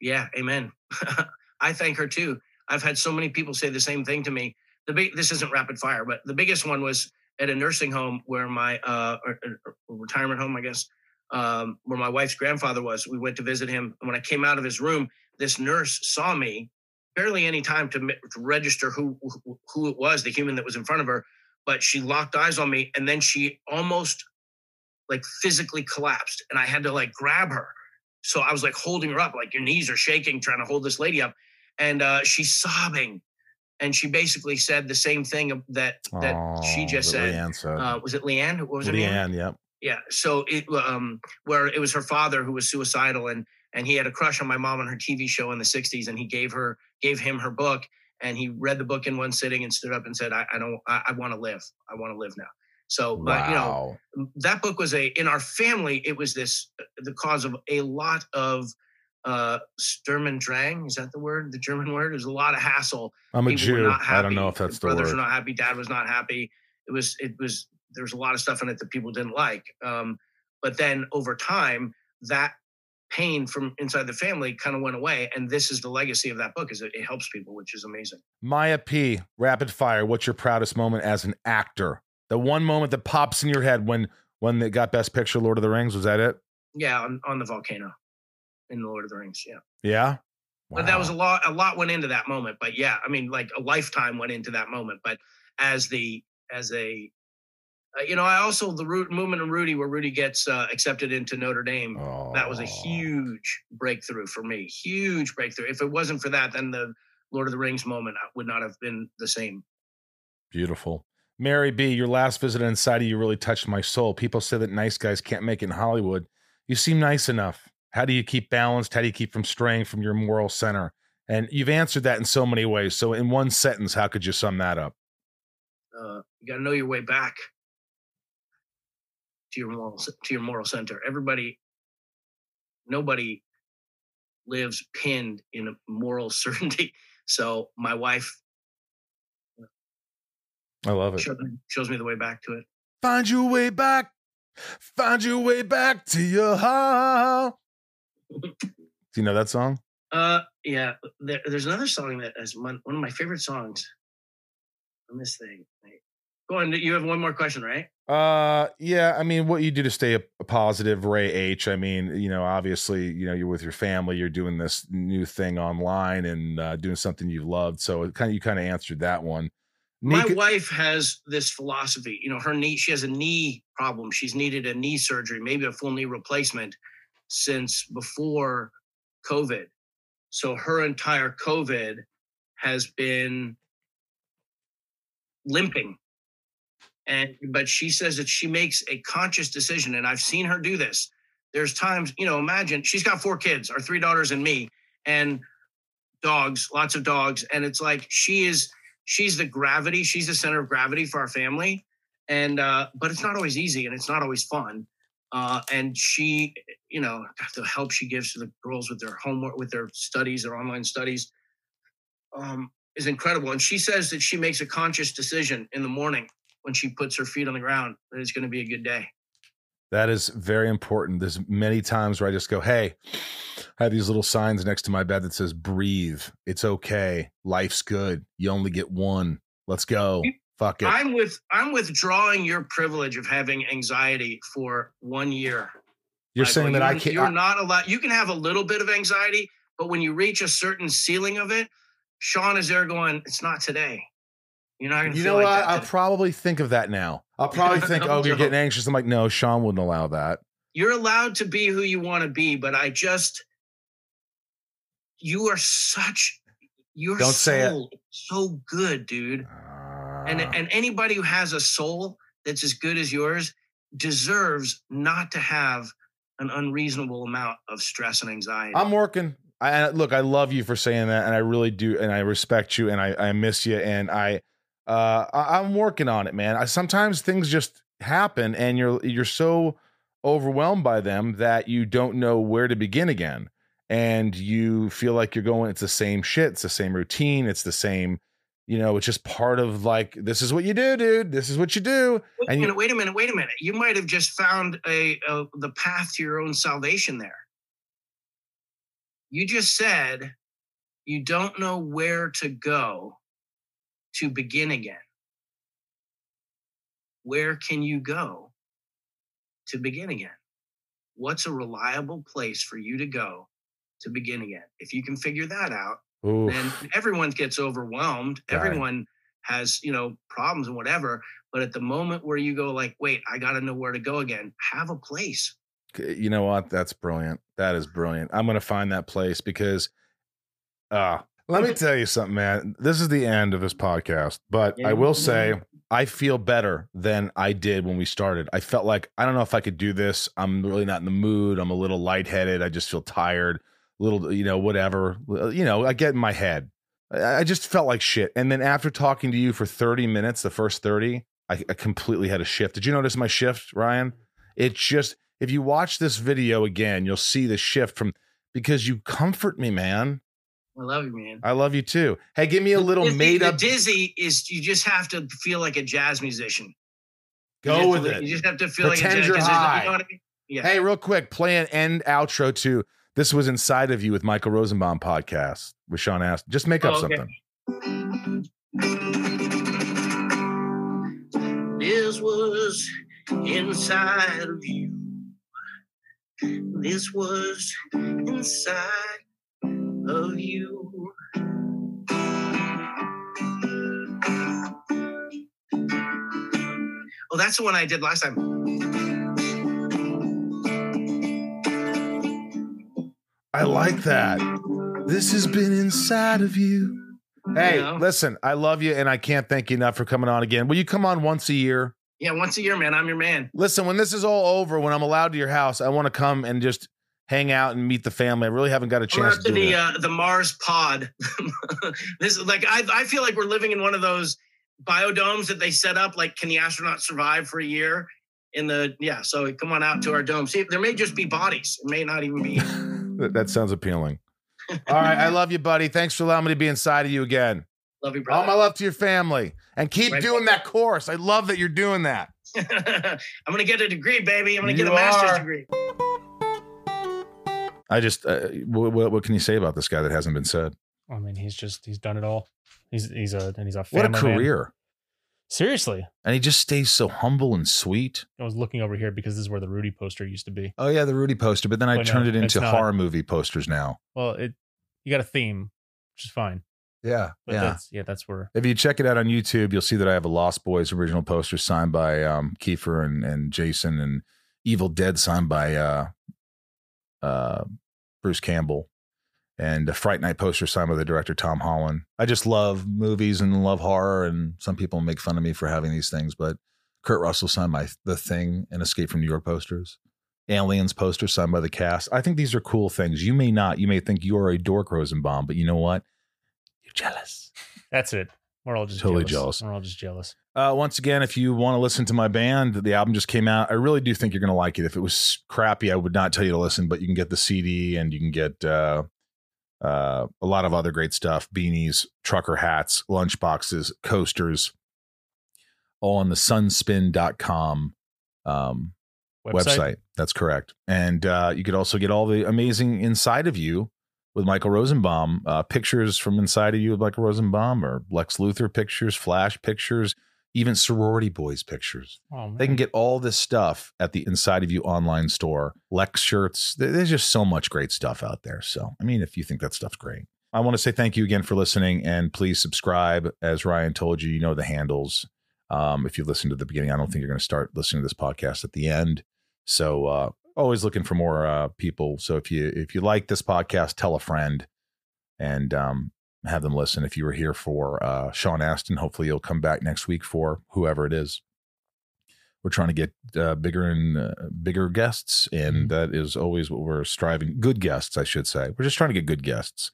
yeah, amen. [LAUGHS] I thank her too. I've had so many people say the same thing to me. The big this isn't rapid fire, but the biggest one was at a nursing home where my uh or, or- or retirement home, I guess, um, where my wife's grandfather was. We went to visit him, and when I came out of his room, this nurse saw me. Barely any time to, to register who, who who it was, the human that was in front of her, but she locked eyes on me, and then she almost like physically collapsed, and I had to like grab her so I was like holding her up, like your knees are shaking, trying to hold this lady up, and uh, she's sobbing, and she basically said the same thing that that she just that said. Uh, was it Leanne? What was her name? Leanne, yep. Yeah. So it um where it was her father who was suicidal and and he had a crush on my mom on her TV show in the 60s and he gave her gave him her book and he read the book in one sitting and stood up and said I, I don't I, I want to live I want to live now. So but you know that book was a in our family it was this the cause of a lot of uh, Sturm und Drang. Is that the word? The German word? There's a lot of hassle. I'm a People Jew. not I don't know if that's the Brothers word. were not happy. Dad was not happy. It was. It was. There was a lot of stuff in it that people didn't like. Um, but then over time, that pain from inside the family kind of went away, and this is the legacy of that book. Is it, it helps people, which is amazing. Maya P. Rapid fire. What's your proudest moment as an actor? The one moment that pops in your head when when they got Best Picture, Lord of the Rings. Was that it? Yeah, on, on the volcano in the Lord of the Rings. Yeah. Yeah. But that was a lot. A lot went into that moment. But yeah, I mean, like a lifetime went into that moment. But as the as a you know, I also the root movement of Rudy, where Rudy gets uh, accepted into Notre Dame. That was a huge breakthrough for me. Huge breakthrough. If it wasn't for that, then the Lord of the Rings moment uh, would not have been the same. Beautiful. Mary B, your last visit inside of you really touched my soul. People say that nice guys can't make it in Hollywood. You seem nice enough. How do you keep balanced? How do you keep from straying from your moral center? And you've answered that in so many ways. So, in one sentence, how could you sum that up? Uh, you got to know your way back to your moral to your moral center. Everybody, nobody lives pinned in a moral [LAUGHS] certainty. So my wife I love it. shows me, shows me the way back to it. Find your way back. Find your way back to your heart. [LAUGHS] Do you know that song? Uh, yeah. There, there's another song that is one, one of my favorite songs on this thing. Go on. You have one more question, right? Uh, yeah. I mean, what you do to stay a, a positive, Ray H. I mean, you know, obviously, you know, you're with your family, you're doing this new thing online and uh, doing something you've loved. So it kind of you kind of answered that one. My Nika- wife has this philosophy. You know, her knee. She has a knee problem. She's needed a knee surgery, maybe a full knee replacement, since before COVID. So her entire COVID has been limping. And but she says that she makes a conscious decision, and I've seen her do this. There's times, you know, imagine she's got four kids, our three daughters and me, and dogs, lots of dogs, and it's like she is she's the gravity, she's the center of gravity for our family. And uh, but it's not always easy and it's not always fun. Uh, and she, you know, the help she gives to the girls with their homework, with their studies, their online studies, um, is incredible. And she says that she makes a conscious decision in the morning when she puts her feet on the ground that it's going to be a good day. That is very important. There's many times where I just go, Hey, I have these little signs next to my bed that says, breathe. It's okay. Life's good. You only get one. Let's go. Fuck it. I'm with I'm withdrawing your privilege of having anxiety for one year. You're Michael. saying that I You're- can't. You're I- not allowed. You can have a little bit of anxiety, but when you reach a certain ceiling of it, Sean is there going, "It's not today." You're not to you know what? that. I'll probably think of that now. I'll [LAUGHS] probably think, oh, you're getting anxious. I'm like, no, Sean wouldn't allow that. You're allowed to be who you want to be, but I just, you are such, your Don't say it. soul so good, dude. And Ah. and anybody who has a soul that's as good as yours deserves not to have an unreasonable amount of stress and anxiety. I'm working. I- look. I love you for saying that, and I really do, and I respect you, and I, I miss you, and I, uh, I, I'm working on it, man. I sometimes things just happen, and you're you're so overwhelmed by them that you don't know where to begin again, and you feel like you're going. It's the same shit. It's the same routine. It's the same. You know, it's just part of like this is what you do, dude. This is what you do. Wait a And you- minute, wait a minute, wait a minute. You might have just found a, a the path to your own salvation there. You just said you don't know where to go to begin again. Where can you go to begin again? What's a reliable place for you to go to begin again? If you can figure that out, Oof. then everyone gets overwhelmed. Everyone has, you know, problems and whatever. But at the moment where you go like, wait, I got to know where to go again, have a place. you know what that's brilliant that is brilliant i'm gonna find that place because uh let me tell you something man. This is the end of this podcast but i will say i feel better than i did when we started. I felt like i don't know if i could do this. I'm really not in the mood. I'm a little lightheaded. I just feel tired a little you know whatever. You know i get in my head. I I just felt like shit. And then after talking to you for 30 minutes the first 30 i, I completely had a shift. Did you notice my shift ryan? It just if you watch this video again, you'll see the shift from because you comfort me, man. I love you, man. I love you too. Hey, give me a little Dizzy- made up. dizzy is you just have to feel like a jazz musician. Go with to- it. You just have to feel like a jazz. you're 'cause there's- high. You know I mean? Yeah. Hey, real quick, play an end outro to this was inside of you with Michael Rosenbaum podcast with Sean Astin. Just make up Oh, okay. something. This was inside of you. This was inside of you. Oh, that's the one I did last time. I like that. This has been inside of you. Hey, listen, I love you and I can't thank you enough for coming on again. Will you come on once a year? Yeah, once a year, man. I'm your man. Listen, when this is all over, when I'm allowed to your house, I want to come and just hang out and meet the family. I really haven't got a chance to the that. uh, the Mars pod. [LAUGHS] this is like I I feel like we're living in one of those biodomes that they set up. Like, can the astronauts survive for a year? In the yeah, so come on out to our dome. See, there may just be bodies. It may not even be. [LAUGHS] That, that sounds appealing. [LAUGHS] All right, I love you, buddy. Thanks for allowing me to be inside of you again. Love you, brother. All my love to your family, and keep Right. doing that course. I love that you're doing that. I'm gonna get a degree, baby. I'm gonna get a master's are. degree. I just, uh, what, what, can you say about this guy that hasn't been said? I mean, he's just he's done it all. He's he's a and he's a What a family man. career! Seriously, And he just stays so humble and sweet. I was looking over here because this is where the Rudy poster used to be. Oh yeah, the Rudy poster, but then I But no, turned it into horror movie posters now. Well, it you got a theme, which is fine. Yeah, But that's yeah, that's where If you check it out on YouTube, you'll see that I have a Lost Boys original poster signed by um, Kiefer and, and Jason, and Evil Dead signed by uh, uh, Bruce Campbell, and a Fright Night poster signed by the director Tom Holland. I just love movies and love horror, and some people make fun of me for having these things, but Kurt Russell signed my The Thing and Escape from New York posters. Aliens poster signed by the cast. I think these are cool things. You may not. You may think you are a dork, Rosenbaum, but you know what? You're jealous. [LAUGHS] that's it. We're all just Totally jealous. jealous. We're all just jealous. Uh, once again, if you want to listen to my band, the album just came out. I really do think you're going to like it. If it was crappy, I would not tell you to listen, but you can get the CD and you can get uh, uh, a lot of other great stuff beanies, trucker hats, lunch boxes, coasters, all on the sunspin.com um, website. That's correct. And uh, you could also get all the amazing Inside of You with Michael Rosenbaum, uh, pictures from Inside of You with Michael Rosenbaum, or Lex Luthor pictures, Flash pictures, even sorority boys pictures. Oh. They can get all this stuff at the Inside of You online store. Lex shirts. There's just so much great stuff out there. So, I mean, if you think that stuff's great. I want to say thank you again for listening and please subscribe. As Ryan told you, you know the handles. Um, if you listen to the beginning, I don't think you're going to start listening to this podcast at the end. So uh, always looking for more uh, people. So if you if you like this podcast, tell a friend and um, have them listen. If you were here for uh, Sean Astin, hopefully you'll come back next week for whoever it is. We're trying to get uh, bigger and uh, bigger guests, and that is always what we're striving. Good guests, I should say. We're just trying to get good guests.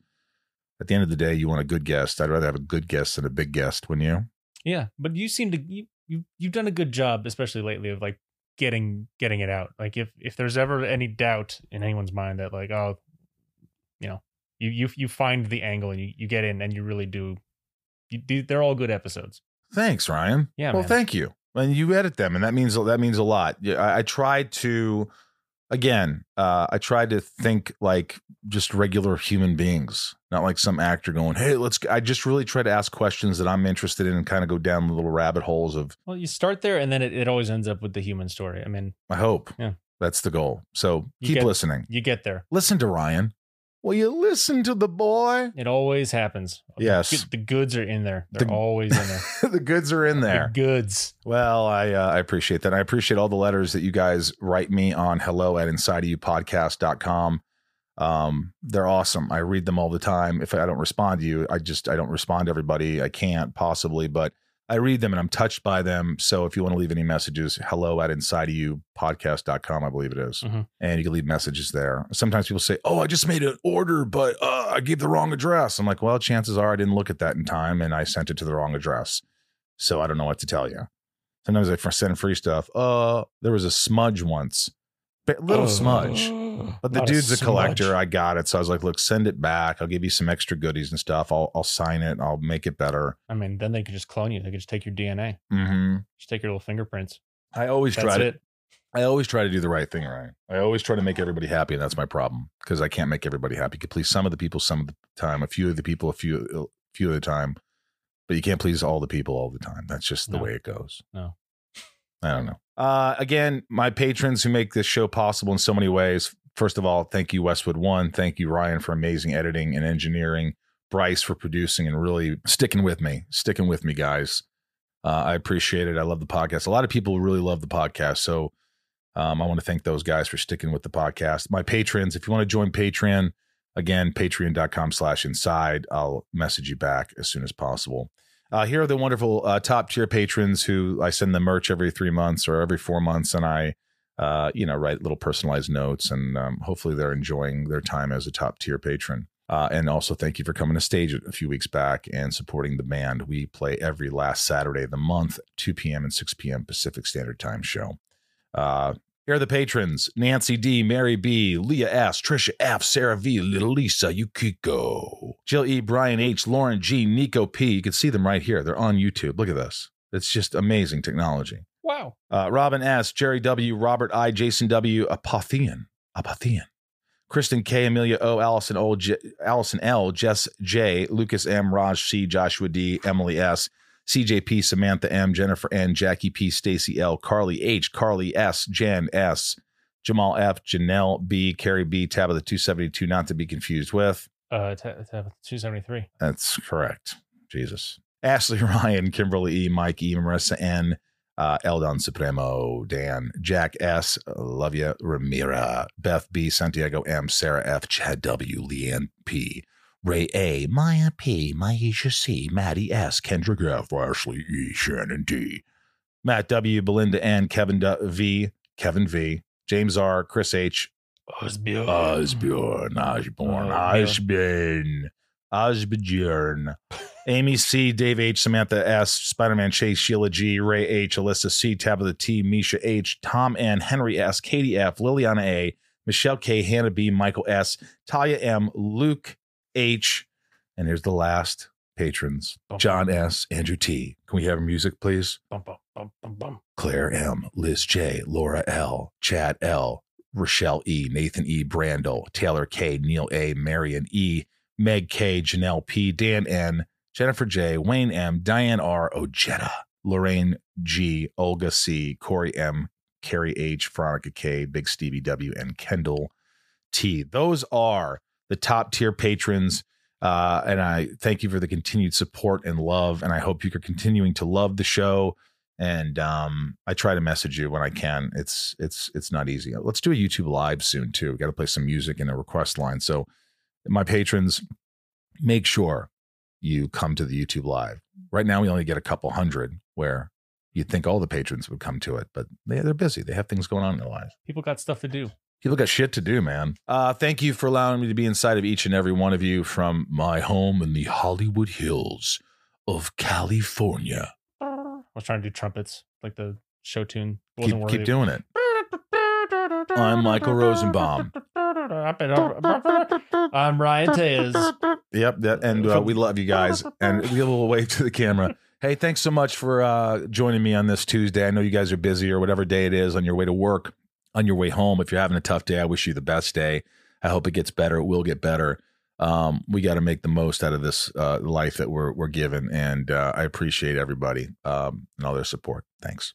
At the end of the day, you want a good guest. I'd rather have a good guest than a big guest, wouldn't you? Yeah, but you seem to you, you you've done a good job, especially lately, of like getting getting it out. Like if if there's ever any doubt in anyone's mind that like oh, you know, you you you find the angle and you, you get in and you really do. You, they're all good episodes. Thanks, Ryan. Yeah, Well, man. thank you. And you edit them, and that means that means a lot. Yeah, I, I tried to, again, uh, I tried to think like just regular human beings, not like some actor going, "Hey, let's." I just really try to ask questions that I'm interested in, and kind of go down the little rabbit holes of. Well, you start there and then it, it always ends up with the human story. I mean, I hope. Yeah. That's the goal. So You keep get- listening. you get there. Listen to Ryan. Will you listen to the boy? It always happens. Yes. the goods are in there. They're The- always in there. [LAUGHS] the goods are in there. The goods. Well, I uh, I appreciate that. I appreciate all the letters that you guys write me on hello at insideofyoupodcast.com. Um, they're awesome. I read them all the time. If I don't respond to you, I just I don't respond to everybody. I can't possibly, but I read them and I'm touched by them. So if you want to leave any messages, hello at insideofyoupodcast.com, I believe it is. Mhm. And you can leave messages there. Sometimes people say, Oh, I just made an order, but uh, I gave the wrong address. I'm like, well, chances are I didn't look at that in time and I sent it to the wrong address. So I don't know what to tell you. Sometimes I send free stuff. Uh, there was a smudge once, little smudge. But the Not dude's a collector. I got it. So I was like, look, send it back. I'll give you some extra goodies and stuff. I'll I'll sign it. I'll make it better. I mean, then they could just clone you. They could just take your DNA, hmm just take your little fingerprints. I always That's try to it. I always try to do the right thing, right? I always try to make everybody happy, and that's my problem because I can't make everybody happy. You can please some of the people some of the time, a few of the people a few a few of the time, but you can't please all the people all the time. That's just the No. way it goes. No. I don't know. Uh, again, my patrons who make this show possible in so many ways. First of all, thank you, Westwood One. Thank you, Ryan, for amazing editing and engineering. Bryce for producing and really sticking with me, sticking with me, guys. Uh, I appreciate it. I love the podcast. A lot of people really love the podcast. So um, I want to thank those guys for sticking with the podcast. My patrons, if you want to join Patreon, again, patreon.com slash inside. I'll message you back as soon as possible. Uh, here are the wonderful uh, top tier patrons who I send them merch every three months or every four months, and I, uh, you know, write little personalized notes, and um, hopefully they're enjoying their time as a top tier patron. Uh, and also, thank you for coming to stage a few weeks back and supporting the band. We play every last Saturday of the month, 2 p.m. and 6 p.m. Pacific Standard Time show. Uh, here are the patrons Nancy D, Mary B, Leah S, Trisha F, Sarah V, Little Lisa, Yukiko, Jill E, Brian H, Lauren G, Nico P. You can see them right here. They're on YouTube. Look at this. It's just amazing technology. Wow. Uh, Robin S, Jerry W, Robert I, Jason W, Apothian, Apothian, Kristen K, Amelia O, Allison O, J, Allison L, Jess J, Lucas M, Raj C, Joshua D, Emily S, CJP, Samantha M, Jennifer N, Jackie P, Stacy L, Carly H, Carly S, Jan S, Jamal F, Janelle B, Carrie B, Tabitha 272, not to be confused with. Uh, t- t- 273. That's correct. Jesus. Ashley [LAUGHS] Ryan, Kimberly E, Mike E, Marissa N, uh, Eldon Supremo, Dan, Jack S, love you, Ramira, Beth B, Santiago M, Sarah F, Chad W, Leanne P, Ray A, Maya P, Maisha C, Maddie S, Kendrick F, Ashley E, Shannon D, Matt W, Belinda N, Kevin D- V, Kevin V, James R, Chris H, Osbjorn. Osbjorn, Osborne, Oh, Osborne, Amy C, Dave H, Samantha S, Spider Man Chase, Sheila G, Ray H, Alyssa C, Tabitha T, Misha H, Tom N, Henry S, Katie F, Liliana A, Michelle K, Hannah B, Michael S, Talia M, Luke H, and here's the last patrons John S, Andrew T. Can we have music, please? Claire M, Liz J, Laura L, Chad L, Rochelle E, Nathan E, Brandel, Taylor K, Neil A, Marion E, Meg K, Janelle P, Dan N, Jennifer J, Wayne M, Diane R, Ojeda, Lorraine G, Olga C, Corey M, Carrie H, Veronica K, Big Stevie W, and Kendall T. Those are the top tier patrons. Uh, and I thank you for the continued support and love. And I hope you're continuing to love the show. And um, I try to message you when I can. It's it's it's not easy. Let's do a YouTube live soon too. We Got to play some music in a request line. So my patrons, make sure you come to the YouTube live. Right now we only get a couple hundred where you'd think all the patrons would come to it, but they, they're busy. They have things going on in their lives. People got stuff to do. People got shit to do, man. Uh, thank you for allowing me to be inside of each and every one of you from my home in the Hollywood Hills of California. I was trying to do trumpets, like the show tune. Keep, keep doing it. I'm Michael Rosenbaum. [LAUGHS] I'm Ryan Tays. Yep, that, and uh, we love you guys. And we will wave to the camera. Hey, thanks so much for uh, joining me on this Tuesday. I know you guys are busy or whatever day it is on your way to work, on your way home. If you're having a tough day, I wish you the best day. I hope it gets better. It will get better. Um, we got to make the most out of this uh, life that we're we're given, and uh, I appreciate everybody um, and all their support. Thanks.